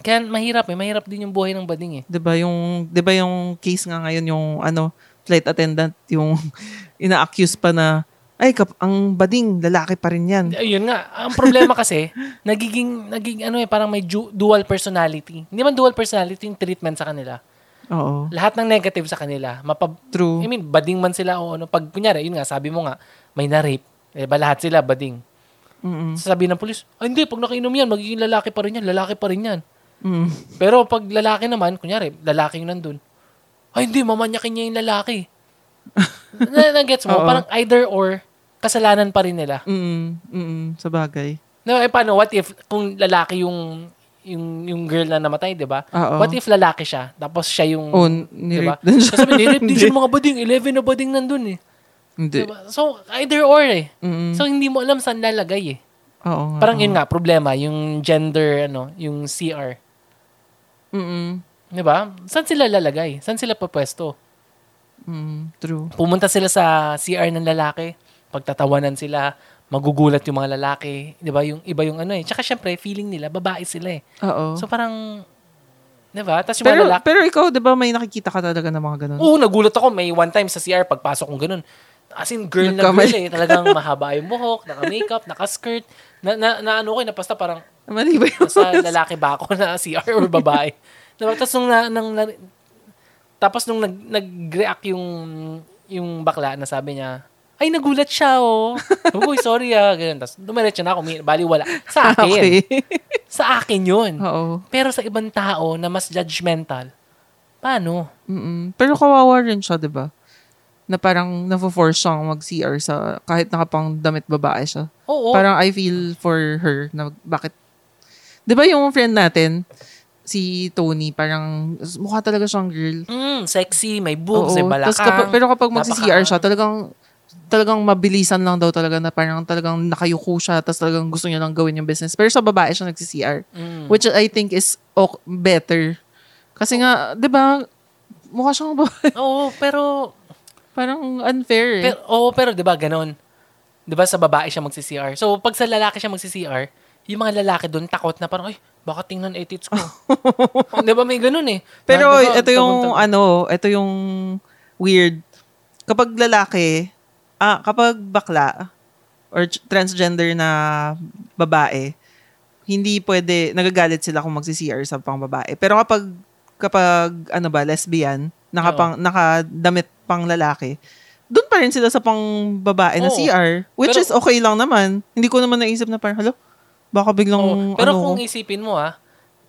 Kaya mahirap eh. Mahirap din yung buhay ng bading eh. 'Di ba yung 'di ba yung case nga ngayon yung ano flight attendant yung (laughs) ina-accuse pa na ay, kap- ang bading, lalaki pa rin yan. Ayun nga, ang problema kasi, (laughs) nagiging, naging ano eh, parang may ju- dual personality. Hindi man dual personality yung treatment sa kanila. Oo. Lahat ng negative sa kanila. Mapab- True. I mean, bading man sila o ano. Pag, kunyari, yun nga, sabi mo nga, may na-rape. Eh, ba lahat sila bading. Mm-mm. Sasabihin ng polis, ay hindi, pag nakainom yan, magiging lalaki pa rin yan, lalaki pa rin yan. Mm. Pero pag lalaki naman, kunyari, lalaki yung nandun, ay hindi, mamanyakin niya yung lalaki. (laughs) na, na gets mo? Oo. Parang either or, kasalanan pa rin nila. Mm, mm, sa bagay. No, eh, paano, what if, kung lalaki yung, yung, yung girl na namatay, di ba? What if lalaki siya, tapos siya yung, Oh, di ba? din (laughs) siya. Kasi nirape din siya mga bading, 11 na bading nandun eh. Hindi. Diba? So, either or eh. Mm-mm. So, hindi mo alam saan lalagay eh. Oo. Parang oo. yun nga, problema, yung gender, ano, yung CR. Mm-mm. Di ba? Saan sila lalagay? Saan sila papwesto? Mm, true. Pumunta sila sa CR ng lalaki, pagtatawanan sila, magugulat yung mga lalaki. Di ba? Yung iba yung ano eh. Tsaka syempre, feeling nila, babae sila eh. Oo. So parang, di ba? Tapos yung pero, mga lalaki, pero ikaw, di ba, may nakikita ka talaga ng mga ganun? Oo, nagulat ako. May one time sa CR, pagpasok kong ganun. As in, girl na Nagkamali. girl eh. Talagang mahaba yung buhok, naka-makeup, naka-skirt. Na, na, na ano ko, eh, napasta parang, Mali ba yun? nasa lalaki ba ako na CR or babae? Diba? Tapos nung, na, nung na- tapos nung nag, nag-react yung, yung bakla na sabi niya, ay, nagulat siya, oh. Uy, sorry, ah. Ganun. Tapos, dumiretso na ako. Bali, wala. Sa akin. okay. Sa akin yun. Oo. Pero sa ibang tao na mas judgmental, paano? Mm-mm. Pero kawawa rin siya, di ba? Na parang nafo-force siyang mag-CR sa kahit nakapang damit babae siya. Oo. Parang I feel for her na bakit. Di ba yung friend natin, si Tony, parang mukha talaga siyang girl. Mm, sexy, may boobs, may balakang. Kapag, pero kapag magsi-CR siya, talagang talagang mabilisan lang daw talaga na parang talagang nakayuko siya tapos talagang gusto niya lang gawin yung business. Pero sa babae siya nagsi-CR. Mm. Which I think is ok- better. Kasi nga, di ba, mukha siyang babae. (laughs) Oo, pero, Parang unfair eh. pero, oo, pero 'di ba ganon? 'Di ba sa babae siya magsi-CR. So pag sa lalaki siya magsi-CR, yung mga lalaki doon takot na parang ay, baka tingnan edits ko. (laughs) 'Di ba may ganon eh. Pero Na, 'di ba, ito yung tagong-tag- ano, ito yung weird. Kapag lalaki, ah, kapag bakla or transgender na babae, hindi pwede, nagagalit sila kung magsi-CR sa pang babae. Pero kapag, kapag, ano ba, lesbian, nakapang, nakadamit pang lalaki, doon pa rin sila sa pang babae na Oo. CR. Which Pero- is okay lang naman. Hindi ko naman naisip na parang, halo, baka biglang, Oo, pero ano, kung isipin mo ah,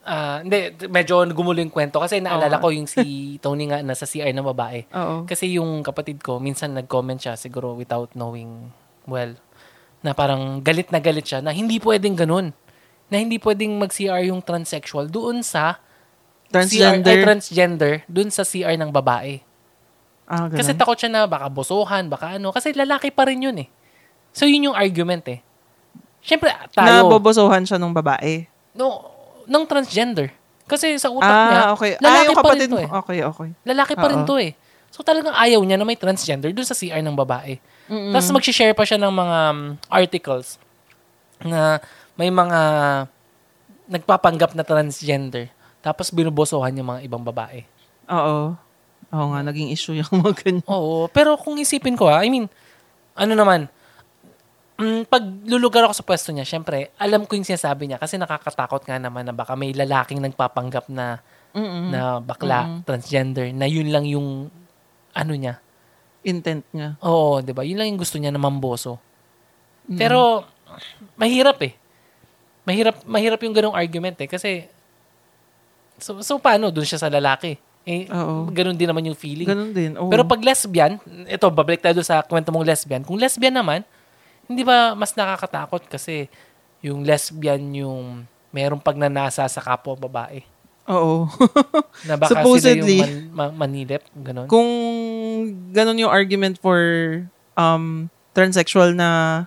ah, hindi, medyo gumulo yung kwento kasi naalala Oo. ko yung si (laughs) Tony nga nasa CR ng babae. oo. Kasi yung kapatid ko, minsan nag-comment siya siguro without knowing well, na parang galit na galit siya na hindi pwedeng ganun. Na hindi pwedeng mag-CR yung transsexual doon sa CR, transgender. ay, transgender doon sa CR ng babae. ah, ganun. Kasi takot siya na baka bosohan, baka ano. Kasi lalaki pa rin yun eh. So yun yung argument eh. Siyempre, tayo, Nabobosohan siya ng babae. no, ng transgender. Kasi sa utak ah, niya, okay. lalaki yung pa rin to eh. Okay, okay. Lalaki pa rin Oo. to eh. So talagang ayaw niya na may transgender dun sa CR ng babae. Mm-mm. Tapos mag-share pa siya ng mga um, articles na may mga nagpapanggap na transgender. Tapos binubosohan yung mga ibang babae. Oo. Oo nga, naging issue yung mga ganyan. Oo. Pero kung isipin ko ha, I mean, ano naman, mm, pag lulugar ako sa pwesto niya, syempre, alam ko yung sinasabi niya kasi nakakatakot nga naman na baka may lalaking nagpapanggap na Mm-mm. na bakla, transgender, na yun lang yung ano niya. Intent niya. Oo, 'di ba? Yun lang yung gusto niya na mamboso. Pero mahirap eh. Mahirap mahirap yung ganong argument eh kasi so, so paano doon siya sa lalaki? Eh Oo. ganun din naman yung feeling. Ganun din. Oo. Pero pag lesbian, ito babalik tayo sa kwento mong lesbian. Kung lesbian naman, hindi ba mas nakakatakot kasi yung lesbian yung merong pagnanasa sa kapwa babae. Oo. (laughs) Na baka Supposedly. sila yung man, ma- manilip, ganun. Kung ganun yung argument for um transsexual na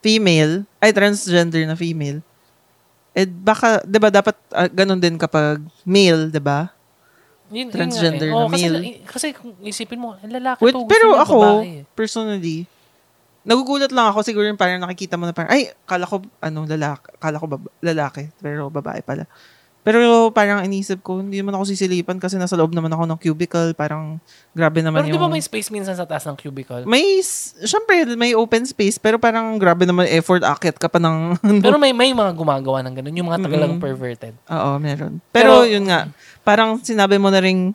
female, ay transgender na female, eh baka, 'di ba dapat ah, ganun din kapag male, 'di ba? Yun, yun nga transgender eh. na Oo, kasi, male. la- kasi kung isipin mo, lalaki Wait, to, pero ako, babae eh. personally, nagugulat lang ako siguro yung parang nakikita mo na parang, ay, kala ko, ano, lalaki, kala ko baba, lalaki, pero babae pala. Pero parang inisip ko, hindi naman ako sisilipan kasi nasa loob naman ako ng cubicle. Parang grabe naman Pero di yung... ba may space minsan sa taas ng cubicle? May, syempre, may open space, pero parang grabe naman effort akit ka pa ng... (laughs) Pero may may mga gumagawa ng ganun. Yung mga tagalang Mm-mm. perverted. Oo, meron. Pero, Pero- yun nga, parang sinabi mo na ring,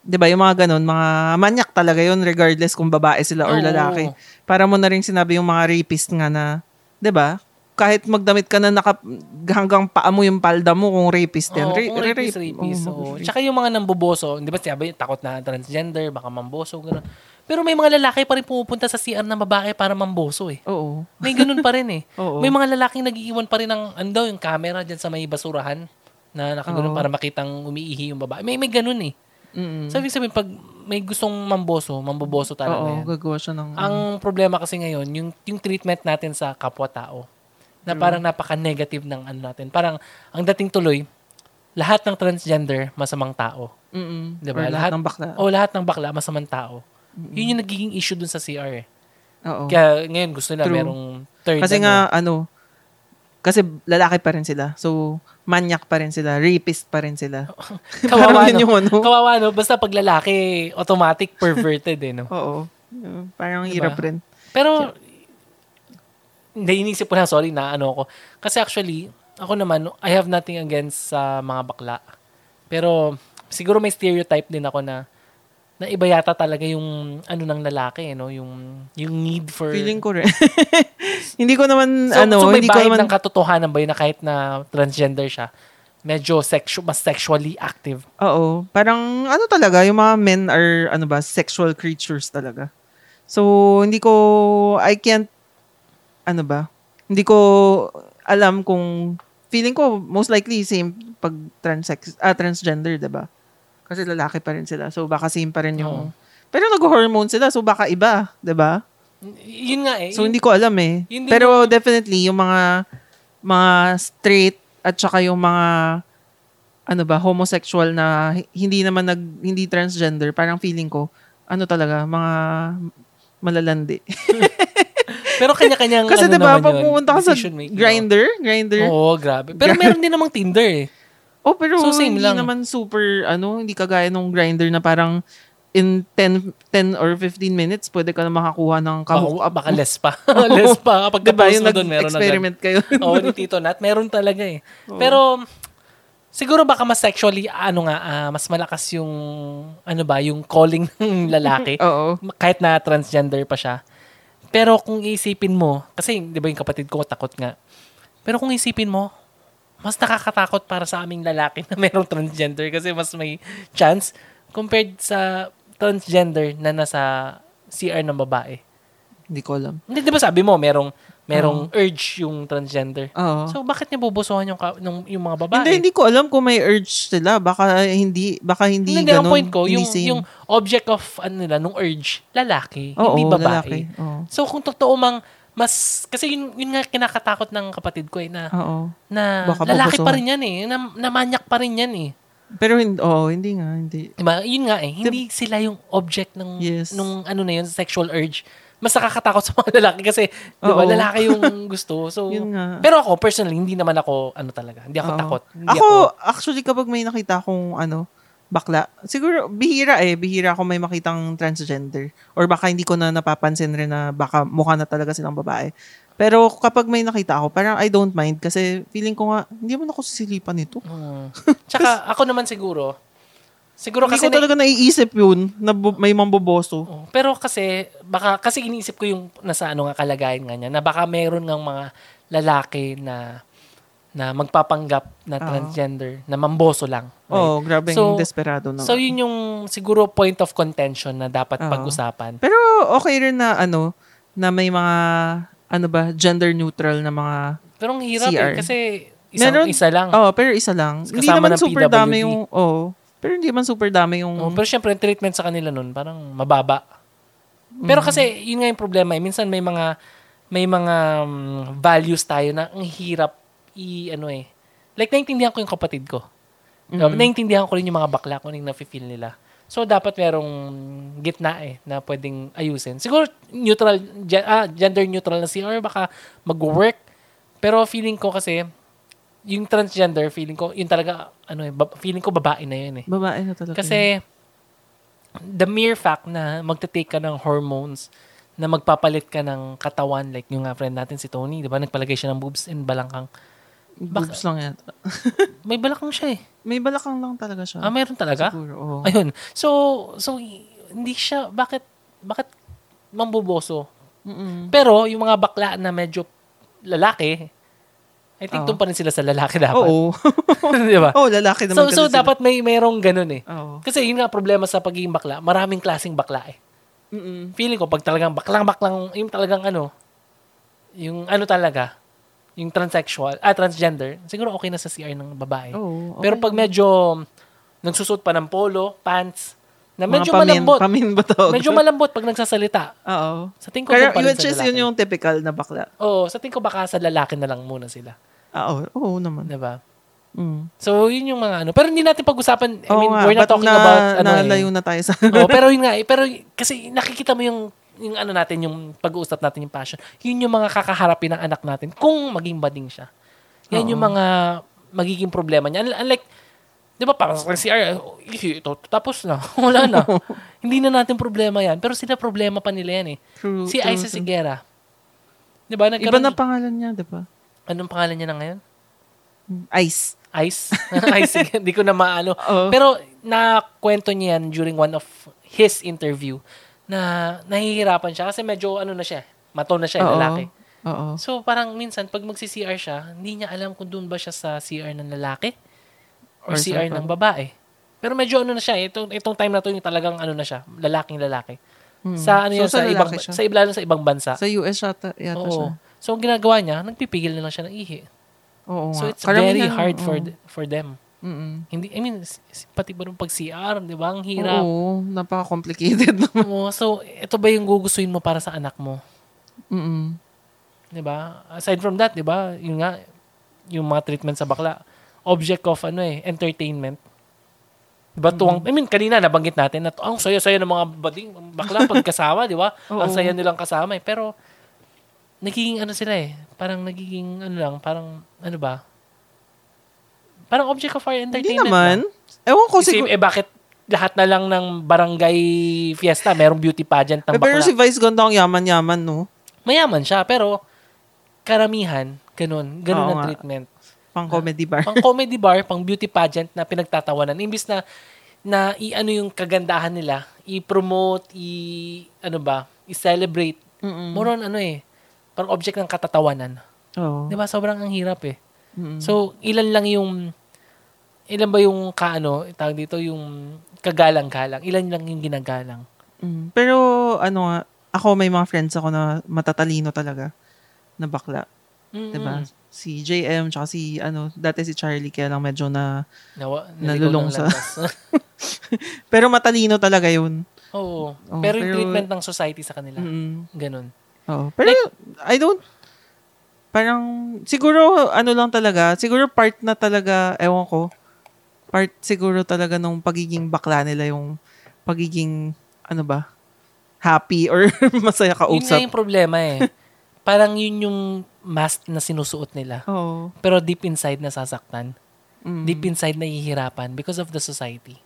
di ba, yung mga ganun, mga manyak talaga yun, regardless kung babae sila or lalaki. Para mo na rin sinabi yung mga rapist nga na, di ba, kahit magdamit ka na naka, hanggang paa mo yung palda mo kung rapist yan. Oo, Ra- kung rapist, rape- rapist. oo, oo. Tsaka yung mga namboboso, di ba sabi, takot na transgender, baka mamboso, gano'n. Pero may mga lalaki pa rin pumupunta sa CR ng babae para mamboso eh. Oo. May ganun pa rin eh. (laughs) Oo. May mga lalaking nagiiwan pa rin ng, ano daw, yung camera dyan sa may basurahan na nakagano'n Oo. para makitang umiihi yung babae. May, may ganun eh. Mm-mm. So, ibig sabihin, pag may gustong mamboso, mamboboso talaga Oo, yan. gagawa siya ng... Ang problema kasi ngayon, yung, yung treatment natin sa kapwa-tao, na parang napaka-negative ng ano natin. Parang, ang dating tuloy, lahat ng transgender, masamang tao. Mm-mm. Diba? Or lahat, ng bakla. O lahat ng bakla, masamang tao. Yun yung nagiging issue dun sa CR eh. Oo. Kaya ngayon gusto nila True. merong third. Kasi ano. nga, ano, kasi lalaki pa rin sila. So, manyak pa rin sila. Rapist pa rin sila. (laughs) kawawa, Parang yun no? ano. kawawa, no? Basta pag lalaki, automatic perverted eh, no? (laughs) Oo. Uh, Parang Diba? hirap rin. Pero, hindi, inisip ko lang, sorry na ano ako. Kasi actually, ako naman, I have nothing against sa mga bakla. Pero, siguro may stereotype din ako na na iba yata talaga yung ano ng lalaki, eh, no? Yung, yung need for... Feeling ko rin. (laughs) hindi ko naman, so, ano, so may hindi ko naman, ng katotohanan ba yun na kahit na transgender siya, medyo sexu- mas sexually active. oo, parang, ano talaga, yung mga men are, ano ba, sexual creatures talaga. So, hindi ko, I can't, ano ba, hindi ko alam kung, feeling ko, most likely, same pag transex, ah, transgender, 'di ba Kasi lalaki pa rin sila. So, baka same pa rin yung, Oo. pero nag-hormone sila, so baka iba, ba Y- Yun nga eh. So, yun- hindi ko alam eh. Pero definitely, yung mga mga straight at saka yung mga ano ba, homosexual na hi- hindi naman nag, hindi transgender, parang feeling ko, ano talaga, mga malalandi. (laughs) pero kanya-kanyang Kasi ano diba, naman pag yun, pumunta ka sa grinder, grinder, Oo, grabe. Pero meron (laughs) din namang Tinder eh. Oh, pero So, same hindi lang. naman super, ano, hindi kagaya nung grinder na parang in 10, 10 or 15 minutes, pwede ka na makakuha ng kahook up. baka less pa. (laughs) less pa. Kapag Diba, yung mo doon, meron agad. nag-experiment kayo. (laughs) Oo, ni Tito Nat. Meron talaga eh. Pero, siguro baka mas sexually, ano nga, ah, mas malakas yung, ano ba, yung calling (laughs) ng lalaki. Oo. kahit na transgender pa siya. Pero kung isipin mo, kasi di ba yung kapatid ko takot nga. Pero kung isipin mo, mas nakakatakot para sa aming lalaki na merong transgender kasi mas may chance compared sa transgender na nasa CR ng babae. Hindi ko alam. Hindi, di ba sabi mo, merong, merong urge yung transgender. Oo. So, bakit niya bubusuhan yung, nung, yung mga babae? Hindi, hindi ko alam kung may urge sila. Baka hindi, baka hindi, Hindi, ganun. point ko, yung, same. yung object of, ano nila, nung urge, lalaki, Oo, hindi babae. lalaki. Oo. So kung totoo mang mas kasi yun, yun nga kinakatakot ng kapatid ko eh na Oo. na Baka lalaki pa rin yan eh, na, na manyak pa rin yan eh. Pero hindi, oh, hindi nga, hindi. Diba? Yun nga eh, hindi sila yung object ng Yes. nung ano na yun, sexual urge. Mas nakakatakot sa mga (laughs) lalaki kasi, di ba, Oo. lalaki yung gusto. So, Yun nga. pero ako, personally, hindi naman ako, ano talaga, hindi ako Oo. takot. Hindi Ako, actually, kapag may nakita akong, ano, bakla, siguro, bihira eh, bihira ako may makitang transgender. Or baka hindi ko na napapansin rin na baka mukha na talaga silang babae. Pero kapag may nakita ako, parang I don't mind kasi feeling ko nga, hindi naman ako sisilipan nito. Hmm. Tsaka, (laughs) ako naman siguro, siguro Hindi kasi ko talaga naiisip yun na bu- may mamboboso. Oh, Pero kasi, baka, kasi iniisip ko yung nasa ano nga kalagayan nga niya, na baka meron ng mga lalaki na na magpapanggap na Oo. transgender, na mamboso lang. right? Oo, oh, grabe So- desperado na. So, yun yung siguro point of contention na dapat Oo. pag-usapan. Pero okay rin na ano, na may mga, ano ba, gender neutral na mga, Pero ang hirap CR. eh, kasi isang Meron- isa lang. oh, pero isa lang. Kasama Hindi naman super PWD. dami yung, oh, pero hindi naman super dami yung, Oh, pero syempre, yung treatment sa kanila nun, parang mababa. Pero kasi, yun nga yung problema. Eh. Minsan may mga, may mga mm, values tayo na ang hirap i, ano eh. Like, naintindihan ko yung kapatid ko. Mhm. Naintindihan ko rin yung mga bakla kung ano yung nafe-feel nila. So, dapat merong gitna eh, na pwedeng ayusin. Siguro, neutral, ah, gender neutral na CR, baka mag-work. Pero feeling ko kasi, yung transgender, feeling ko, yun talaga, ano eh, ba- feeling ko babae na yun eh. Babae na talaga. Kasi, the mere fact na magte-take ka ng hormones, na magpapalit ka ng katawan, like yung nga friend natin si Tony, di ba? Nagpalagay siya ng boobs and balangkang. Boobs lang yata. (laughs) May balakang siya eh. May balakang lang talaga siya. Ah, mayroon talaga? Siguro, oo. Ayun. So, so, hindi siya, bakit, bakit mamboboso? Mm-mm. Pero, yung mga bakla na medyo lalaki, I think doon pa rin sila sa lalaki dapat. Oo. (laughs) di ba? Oo, lalaki naman So, so sila. dapat may mayroong ganun eh. Oo. Kasi yun nga problema sa pagiging bakla, maraming klaseng bakla eh. Mm-mm. Feeling ko, pag talagang baklang-baklang, yung talagang ano, yung ano talaga, yung transsexual, ah, transgender, siguro okay na sa CR ng babae. Oo. okay. Pero pag medyo nagsusot pa ng polo, pants, na Mga medyo pamin, malambot, Pamin ba tawag? medyo malambot pag nagsasalita. Oo. Sa tingin ko, Pero doon pa which is yun yung typical na bakla. Oo, sa tingin ko baka sa lalaki na lang muna sila. Ah, Oo, oo naman. Diba? Mm. So, yun yung mga ano. Pero hindi natin pag-usapan, I mean, nga, we're not talking na, about, ano eh. nalayo na tayo sa... Oo, pero yun nga, eh, pero kasi nakikita mo yung yung ano natin, yung pag-uusap natin yung passion. Yun yung mga kakaharapin ng anak natin kung maging bading siya. Yan Oo. yung mga magiging problema niya. Un- Unlike, di ba, parang sa CR, "Ih, ito, tapos na. (laughs) Wala na. (laughs) Hindi na natin problema yan. Pero sila problema pa nila yan eh. True, Si true, Isa true. Sigera. Di ba? Iba na pangalan niya, di ba? Anong pangalan niya na ngayon? Ice. Ice? (laughs) Ice. Hindi ko na maano. Oo. Pero nakwento niya yan during one of his interview na nahihirapan siya kasi medyo ano na siya, mato na siya, Oo. lalaki. Oo. So parang minsan pag magsi-CR siya, hindi niya alam kung doon ba siya sa CR ng lalaki or, Or sa CR ng babae. Pero medyo ano na siya, itong, itong time na to yung talagang ano na siya, lalaking lalaki. Hmm. Sa ano So, yun, sa, lalaki ibang, siya. sa, lalo sa ibang bansa. Sa US yata, yata Oo. siya. So ang ginagawa niya, nagpipigil na lang siya ng ihi. Oo So it's very Karamihan, hard for oo. th- for them. Mm-mm. Hindi, I mean, pati ba nung pag CR, di ba? Ang hirap. Oo, napaka-complicated (laughs) naman. Oo, so, ito ba yung gugustuhin mo para sa anak mo? Mm-mm. Di ba? Aside from that, di ba? Yung nga, yung mga treatment sa bakla, object of ano eh, entertainment. Di ba? Tuwang, I mean, kanina nabanggit natin na ang saya-saya ng mga bading, bakla (laughs) pag kasama, di ba? Ang saya nilang kasama eh. Pero, nagiging ano sila eh. Parang nagiging ano lang, parang ano ba? Parang object of our Hindi entertainment naman. lang. Ewan ko siguro. eh bakit lahat na lang ng barangay fiesta, merong beauty pageant ng pero si Vice ganda ang yaman-yaman, no? Mayaman siya, pero karamihan, ganun. Ganun Oo ang nga. treatment. Pang comedy bar. Pang comedy bar, pang beauty pageant na pinagtatawanan. Imbis na na i-ano yung kagandahan nila, i-promote, i ano ba, i-celebrate. Mm-mm. More on ano eh, parang object ng katatawanan. Oo. 'Di ba? Sobrang ang hirap eh. Mm-mm. So, ilan lang yung ilan ba yung kaano, tawag dito yung kagalang-galang. Ilan lang yung ginagalang. Mm. Pero, ano nga, ako may mga friends ako na matatalino talaga na bakla. Mm-mm. Diba? Si JM, tsaka si, ano, dati si Charlie, kaya lang medyo na, Nawa, Nalulong sa- (laughs) pero matalino talaga yun. Oo. Oh, pero yung pero- treatment ng society sa kanila, Mm. ganun. Oo. Pero, I don't, parang, siguro, ano lang talaga, siguro part na talaga, ewan ko, part siguro talaga nung pagiging bakla nila yung pagiging, ano ba, happy or (laughs) masaya Yun nga kausap. yung problema eh. (laughs) Parang yun yung mask na sinusuot nila. Oo. Pero deep inside nasasaktan. Mm. Deep inside nahihirapan because of the society.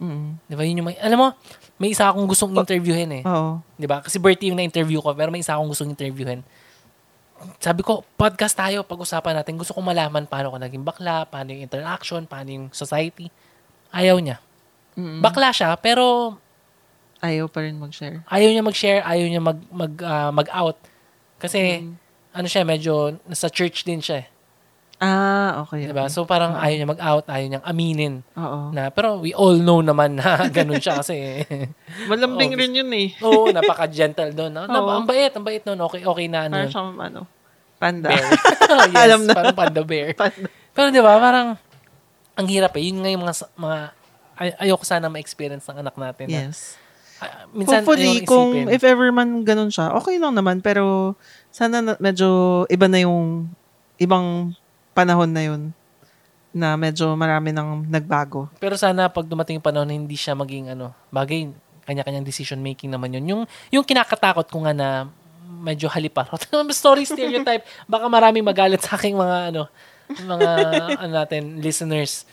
Mm. Di ba? Yun yung may, alam mo, may isa akong gustong interviewin eh. Oo. Di ba? Kasi Bertie yung na-interview ko, pero may isa akong gustong interviewin. Sabi ko, podcast tayo, pag-usapan natin. Gusto ko malaman paano ka naging bakla, paano yung interaction, paano yung society. Ayaw niya. Mm. Bakla siya, pero Ayaw pa rin mag-share. ayaw niya mag-share, ayaw niya mag, mag, ah, mag-out. Kasi, ano siya, medyo nasa church din siya eh. Ah, okay. Diba? okay. So, parang ayaw niya mag-out, ayaw niyang aminin. Oo. Na, pero we all know naman na (laughs) ganun siya kasi. Malambing Oo. rin yun eh. (laughs) Oo, napaka-gentle doon. No? Oo. Ang bait, ang bait noon. Okay, okay na ano. Parang yun. siyang, ano, panda. Bear. (laughs) yes, Alam na. Parang panda bear. Panda. Pero di ba, parang ang hirap eh. Yun nga yung mga, mga ay, ayoko sana ma-experience ng anak natin. Na, Yes. ah, minsan, Hopefully, kung if ever man ganun siya, okay lang naman. Pero, sana na, medyo iba na yung ibang panahon na yun na medyo marami nang nagbago. Pero sana pag dumating yung panahon na hindi siya maging ano, bagay, kanya-kanyang decision making naman yun. Yung, yung kinakatakot ko nga na medyo haliparot. (laughs) Story stereotype. Baka maraming magalit sa aking mga ano, mga (laughs) ano natin, listeners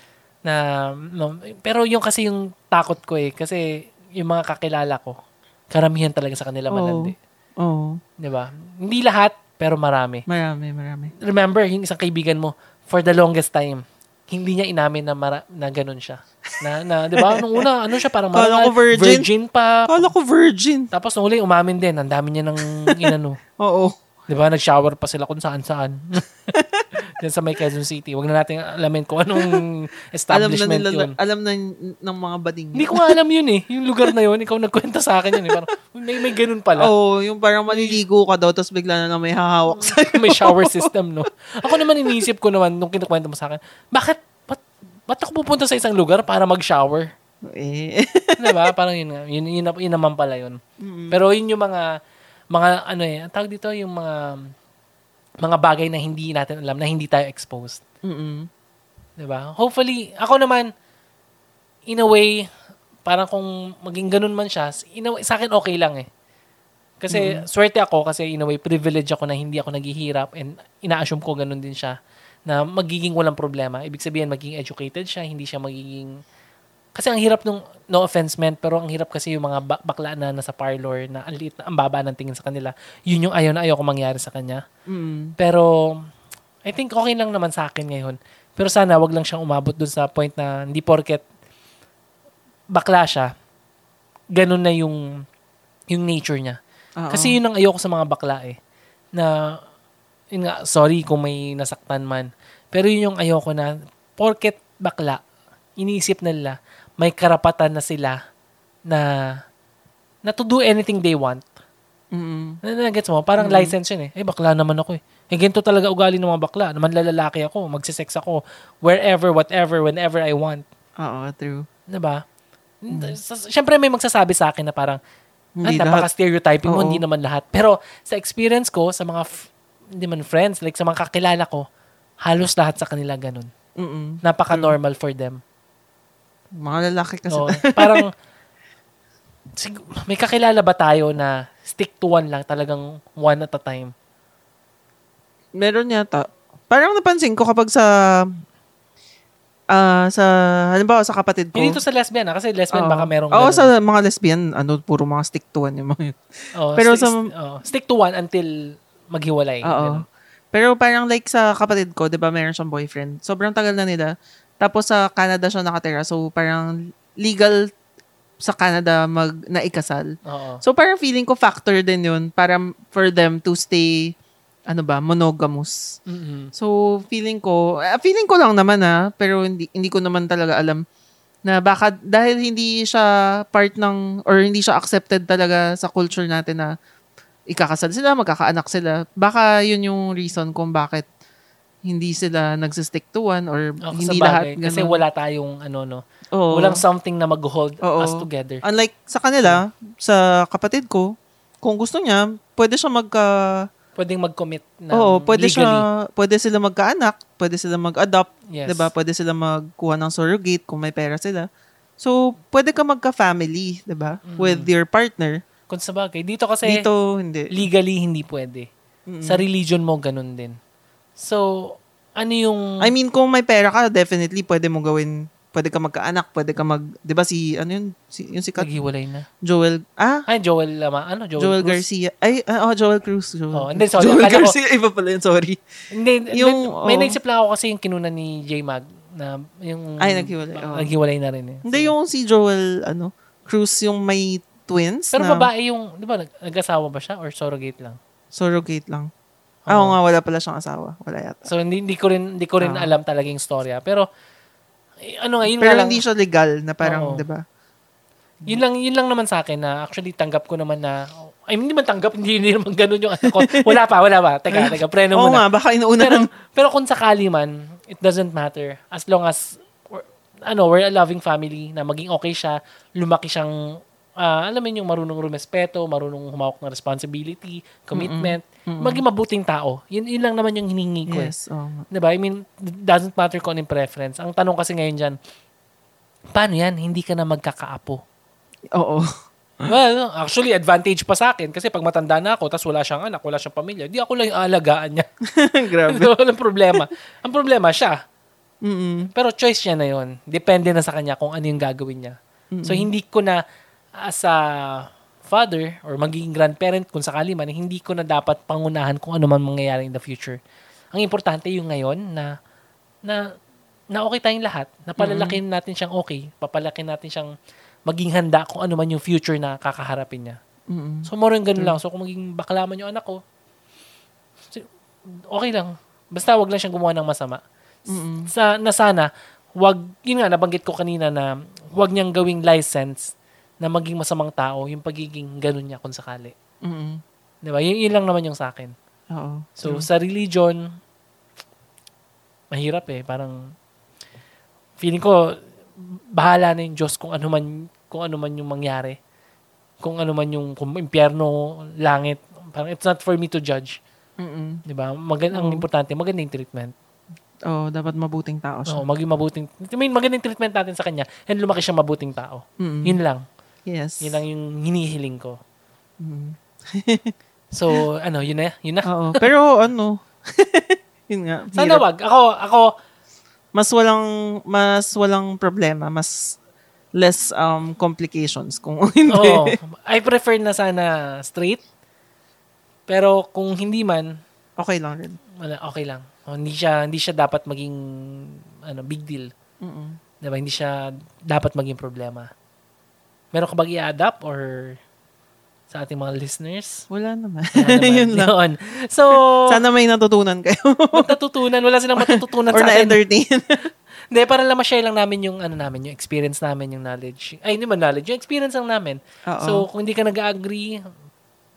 na no, pero yung kasi yung takot ko eh kasi yung mga kakilala ko karamihan talaga sa kanila Oo. malandi. Oo. 'Di ba? Hindi lahat pero marami. Marami, marami. Remember, yung isang kaibigan mo for the longest time hindi niya inamin na mara, na ganun siya. Na, na 'di ba? Nung una, ano siya parang Kala ko marangal, virgin. pa. Kala ko virgin. Tapos nung huli, umamin din. Ang dami niya ng inano. (laughs) Oo. Di ba? Nag-shower pa sila kung saan-saan. (laughs) Diyan sa may Quezon City. Huwag na natin alamin kung anong Alam na establishment nila, yun. alam na ng mga bading. Hindi ko nga alam yun eh. Yung lugar na yun, ikaw nagkwenta sa akin yun eh. Parang, may, may ganun pala. Oo, yung parang maliligo ka daw, tapos bigla na lang may hahawak sa'yo. may shower system, no? Ako naman iniisip ko naman, nung kinukwento mo sa akin, bakit, ba't, ba't ako pupunta sa isang lugar para mag-shower? eh. (laughs) Di ba? Parang yun nga. Yun, yun, yun, naman pala yun. Mm. Pero yun yung mga, mga ano eh, ang tawag dito yung mga, mga bagay na hindi natin alam, na hindi tayo exposed. Mm-mm. 'Di ba? Hopefully, ako naman in a way parang kung maging ganun man siya, in a way, sa akin okay lang eh. Kasi swerte ako kasi in a way privilege ako na hindi ako naghihirap and ina-assume ko ganun din siya na magiging walang problema. Ibig sabihin magiging educated siya, hindi siya magiging kasi ang hirap nung no offense meant pero ang hirap kasi yung mga ba- bakla na nasa parlor na ang liit na ang baba ng tingin sa kanila. Yun yung ayaw na ayaw ko mangyari sa kanya. Mm. Pero, I think okay lang naman sa akin ngayon. Pero sana wag lang siyang umabot dun sa point na hindi porket bakla siya, ganun na yung yung nature niya. Oo. Kasi yun ang ayoko sa mga bakla eh. Na, yun nga, sorry kung may nasaktan man. Pero yun yung ayoko na, porket bakla, iniisip na nila, may karapatan na sila na na to do anything they want. Mm-mm. Na, gets mo? Parang Mm-hmm. license yun eh. Eh, bakla naman ako eh. Eh, ganito talaga ugali ng mga bakla. Naman lalaki ako, magsisex ako, wherever, whatever, whenever I want. Oo, true. Diba? Sa- Siyempre may magsasabi sa akin na parang, Mm-hmm. Hindi ah, napaka-stereotyping mo, hindi naman lahat. Pero sa experience ko, sa mga, f- hindi man friends, like sa mga kakilala ko, halos lahat sa kanila ganun. Mm-mm. Napaka-normal for them. Mga lalaki kasi. Oo. (laughs) parang, sig- may kakilala ba tayo na stick to one lang, talagang one at a time? Meron yata. Parang napansin ko kapag sa ah sa halimbawa sa kapatid ko. Hindi to sa lesbian ah, kasi lesbian Oo. baka merong Oo, ganun. sa mga lesbian, ano, puro mga stick to one yung mga yun. Oo, pero sti- sa- oo, stick to one until maghiwalay. Oo. Ganun. Pero parang like sa kapatid ko, 'di ba, meron siyang boyfriend. Sobrang tagal na nila. Tapos sa Canada siya nakatira. So parang legal sa Canada mag naikasal. Oo. So parang feeling ko factor din 'yun para for them to stay ano ba, monogamous. Mm-mm. So feeling ko, ah, feeling ko lang naman ah, pero hindi hindi ko naman talaga alam na baka dahil hindi siya part ng or hindi siya accepted talaga sa culture natin na ikakasal sila, magkakaanak sila. Baka yun yung reason kung bakit hindi sila nagsistick to one or Oo, hindi sa lahat bagay. Kasi ganun. wala tayong ano no. Oo. Walang something na mag-hold Oo. us together. Unlike sa kanila, sa kapatid ko, kung gusto niya, pwede siya magka Pwedeng mag-commit na Oo, pwede legally. siya, pwede sila magkaanak, pwede sila mag-adopt, Yes. 'di ba? Pwede sila magkuha ng surrogate kung may pera sila. So, pwede ka magka-family, 'di ba? Mm. With your partner. Kung sa bagay. Dito kasi Dito hindi. legally hindi pwede. Mm-mm. Sa religion mo ganun din. So, ano yung I mean, kung may pera ka, definitely pwede mo gawin, pwede ka magkaanak, pwede ka mag, 'di ba si ano yun, si yung sikat naghiwalay na? Joel, ah, Ay, Joel Lama. Ano? Joel, Joel, Cruz? Garcia. Ay, ah, oh, Joel Cruz. Joel, Oh, hindi, sorry, Joel akala ko- Garcia, iba pala yun, sorry. Hindi, Yung- yung, may oo. naisip lang ako kasi yung kinuna ni J-Mag na yung Ay, naghiwalay, oo. naghiwalay na rin eh. Hindi yung si Joel, ano, Cruz yung may twins Pero na babae yung, di ba, nag- nag-asawa ba siya or surrogate lang? surrogate lang. Ah, Oo nga, wala pala siyang asawa. Wala yata. So hindi, hindi ko rin hindi ko rin Ah. alam talaga yung storya. Pero eh, ano nga, yun Pero nga lang, hindi siya legal na parang, Oo. 'di ba? yun lang yun lang naman sa akin na actually tanggap ko naman na I mean, hindi man tanggap, hindi, hindi naman ganun yung ano ko. (laughs) Wala pa, wala pa. Teka, teka, preno Oo muna. nga, baka inuuna pero, ng pero kung sakali man, it doesn't matter. As long as, we're- ano, we're a loving family na maging okay siya, lumaki siyang, ah, alam mo yun, yung marunong rumespeto, marunong humawak ng responsibility, commitment, maging mabuting tao. Yun, yun lang naman yung hiningi ko. eh. Yes, oo nga. Diba? I mean, doesn't matter kung ano yung preference. Ang tanong kasi ngayon dyan, paano yan? Hindi ka na magkakaapo. Oo. (laughs) Well, actually, advantage pa sa akin kasi pag matanda na ako, tapos wala siyang anak, wala siyang pamilya, di ako lang yung aalagaan niya. (laughs) Grabe. (laughs) Walang problema. Ang problema, siya. Mm-mm. Pero choice niya na yun. Depende na sa kanya kung ano yung gagawin niya. So, hindi ko na as a father or magiging grandparent kung sakali man, hindi ko na dapat pangunahan kung ano man mangyayari in the future. Ang importante yung ngayon na na na okay tayong lahat, na palalakin natin siyang okay, papalakin natin siyang maging handa kung ano man yung future na kakaharapin niya. Mm-mm. So, more yung ganun lang. So, kung maging bakla man yung anak ko, okay lang. Basta wag lang siyang gumawa ng masama. Mm-mm. Sa, na sana, wag, yun nga, nabanggit ko kanina na wag niyang gawing license na maging masamang tao, yung pagiging ganun niya kung sakali. Mm-mm. Di ba? Yun, yun lang naman yung sa akin. Oo. So, sa religion, mahirap eh. Parang, feeling ko, bahala na yung Diyos kung ano man, kung ano man yung mangyari. Kung ano man yung, kung impyerno, langit. Parang, it's not for me to judge. Mm-mm. Di ba? Magan, Ang importante, magandang treatment. Oo, dapat mabuting tao siya. Oo, maging mabuting, I mean, magandang treatment natin sa kanya and lumaki siya mabuting tao. Mm-mm. Yun lang. Yes. Yun lang yung hinihiling ko. Mm. (laughs) So, ano, yun na, yun na. Oo. Pero ano, (laughs) yun nga. Sana hirap. wag. Ako, ako, Mas walang, mas walang problema. Mas less um complications kung (laughs) hindi. Oo. I prefer na sana straight. Pero kung hindi man, Okay lang rin. wala, okay lang. O, hindi siya hindi siya dapat maging ano big deal. Mm-mm. 'Di ba? Hindi siya dapat maging problema. Meron ka bang i-adapt or sa ating mga listeners? Wala naman. Wala naman. (laughs) yun lang. Yun. So, Sana may natutunan kayo. matututunan. Wala silang matututunan Or sa atin. na-entertain. (laughs) Hindi, para lang ma-share lang namin yung ano namin, yung experience namin, yung knowledge. Ay, hindi man knowledge, yung experience lang namin. Oo. So, kung hindi ka nag-agree,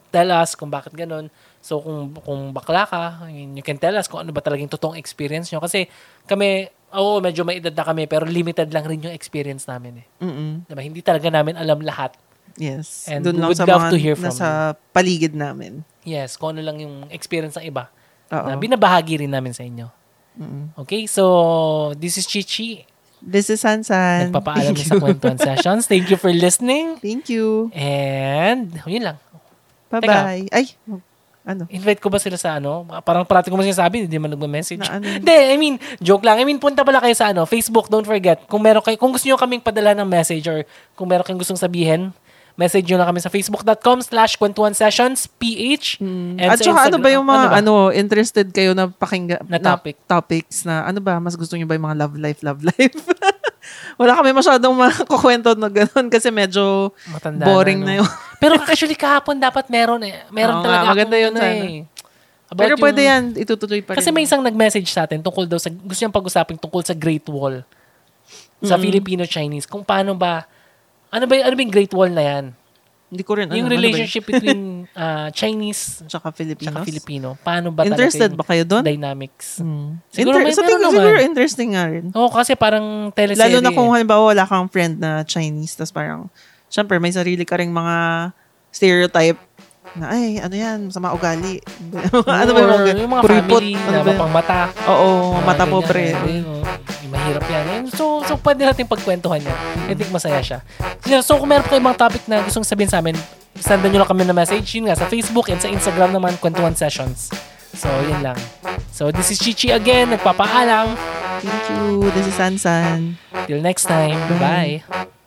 tell us kung bakit ganun. So, kung, kung bakla ka, you can tell us kung ano ba talagang totoong experience nyo. Kasi kami, oo, medyo may edad na kami, pero limited lang rin yung experience namin eh. Mm-mm. Diba? Hindi talaga namin alam lahat. Yes. And Doon lang would sa love mga to hear from nasa paligid namin. Yes, kung ano lang yung experience ng iba. Oo. Na binabahagi rin namin sa inyo. Mm-mm. Okay, so this is Chichi. This is Sansan. Nagpapaalam Thank sa you. (laughs) Kwentuhan Sessions. Thank you for listening. Thank you. And, yun lang. Bye-bye. Ay, ano? Invite ko ba sila sa ano? Parang parati ko mo sinasabi, hindi man nagme-message. Na ano? Hindi, I mean, joke lang. I mean, punta pala kayo sa ano, Facebook, don't forget. Kung meron kayo, kung gusto niyo kaming padala ng message or kung meron kayong gustong sabihin, message nyo lang kami sa facebook.com slash kwentuhan sessions, PH. And At sa saka ano ba yung mga, ba? ano, interested kayo na pakinggan, Na topic. topics na, ano ba, mas gusto nyo ba yung mga love life, love life? (laughs) Wala kami masyadong makakwento na ganun (laughs) kasi medyo Matanda boring na, na, no? yun. (laughs) Pero actually kahapon dapat meron eh. Meron Oo nga, talaga maganda akong yun ano sana. eh. About Pero yung- pwede yan, itutuloy pa rin. Kasi may isang nag-message sa atin tungkol daw sa, gusto niyang pag-usapin tungkol sa Great Wall. Sa Filipino-Chinese. Kung paano ba, ano ba, ano ba yung Great Wall na yan? Hindi ko rin, ano, yung ano relationship between uh, (laughs) Chinese? Tsaka Filipinos. at Filipino. Paano ba Interested ba kayo doon? dynamics? Hmm. Siguro Inter- may sa meron naman. siguro interesting nga rin. Oo, kasi parang teleserye. Lalo na kung eh. halimbawa wala kang friend na Chinese, tapos parang, syempre may sarili ka ring mga stereotype na, ay, ano yan, sama ugali. (laughs) ano ba yung mga, yung mga family ano na ba? pang mata. Oo, Mga mata ganyan, pobre. eh, oh. Mahirap yan. So, so pwede natin pagkwentuhan yan. I think masaya siya. So, so kung meron po kayong mga topic na gustong sabihin sa amin, sendan nyo lang kami na message. Yun nga, sa Facebook and sa Instagram naman, Kwentuhan Sessions. So, yun lang. So, this is Chichi again. Nagpapaalam. Thank you. This is Sansan. Till next time. Bye. Bye.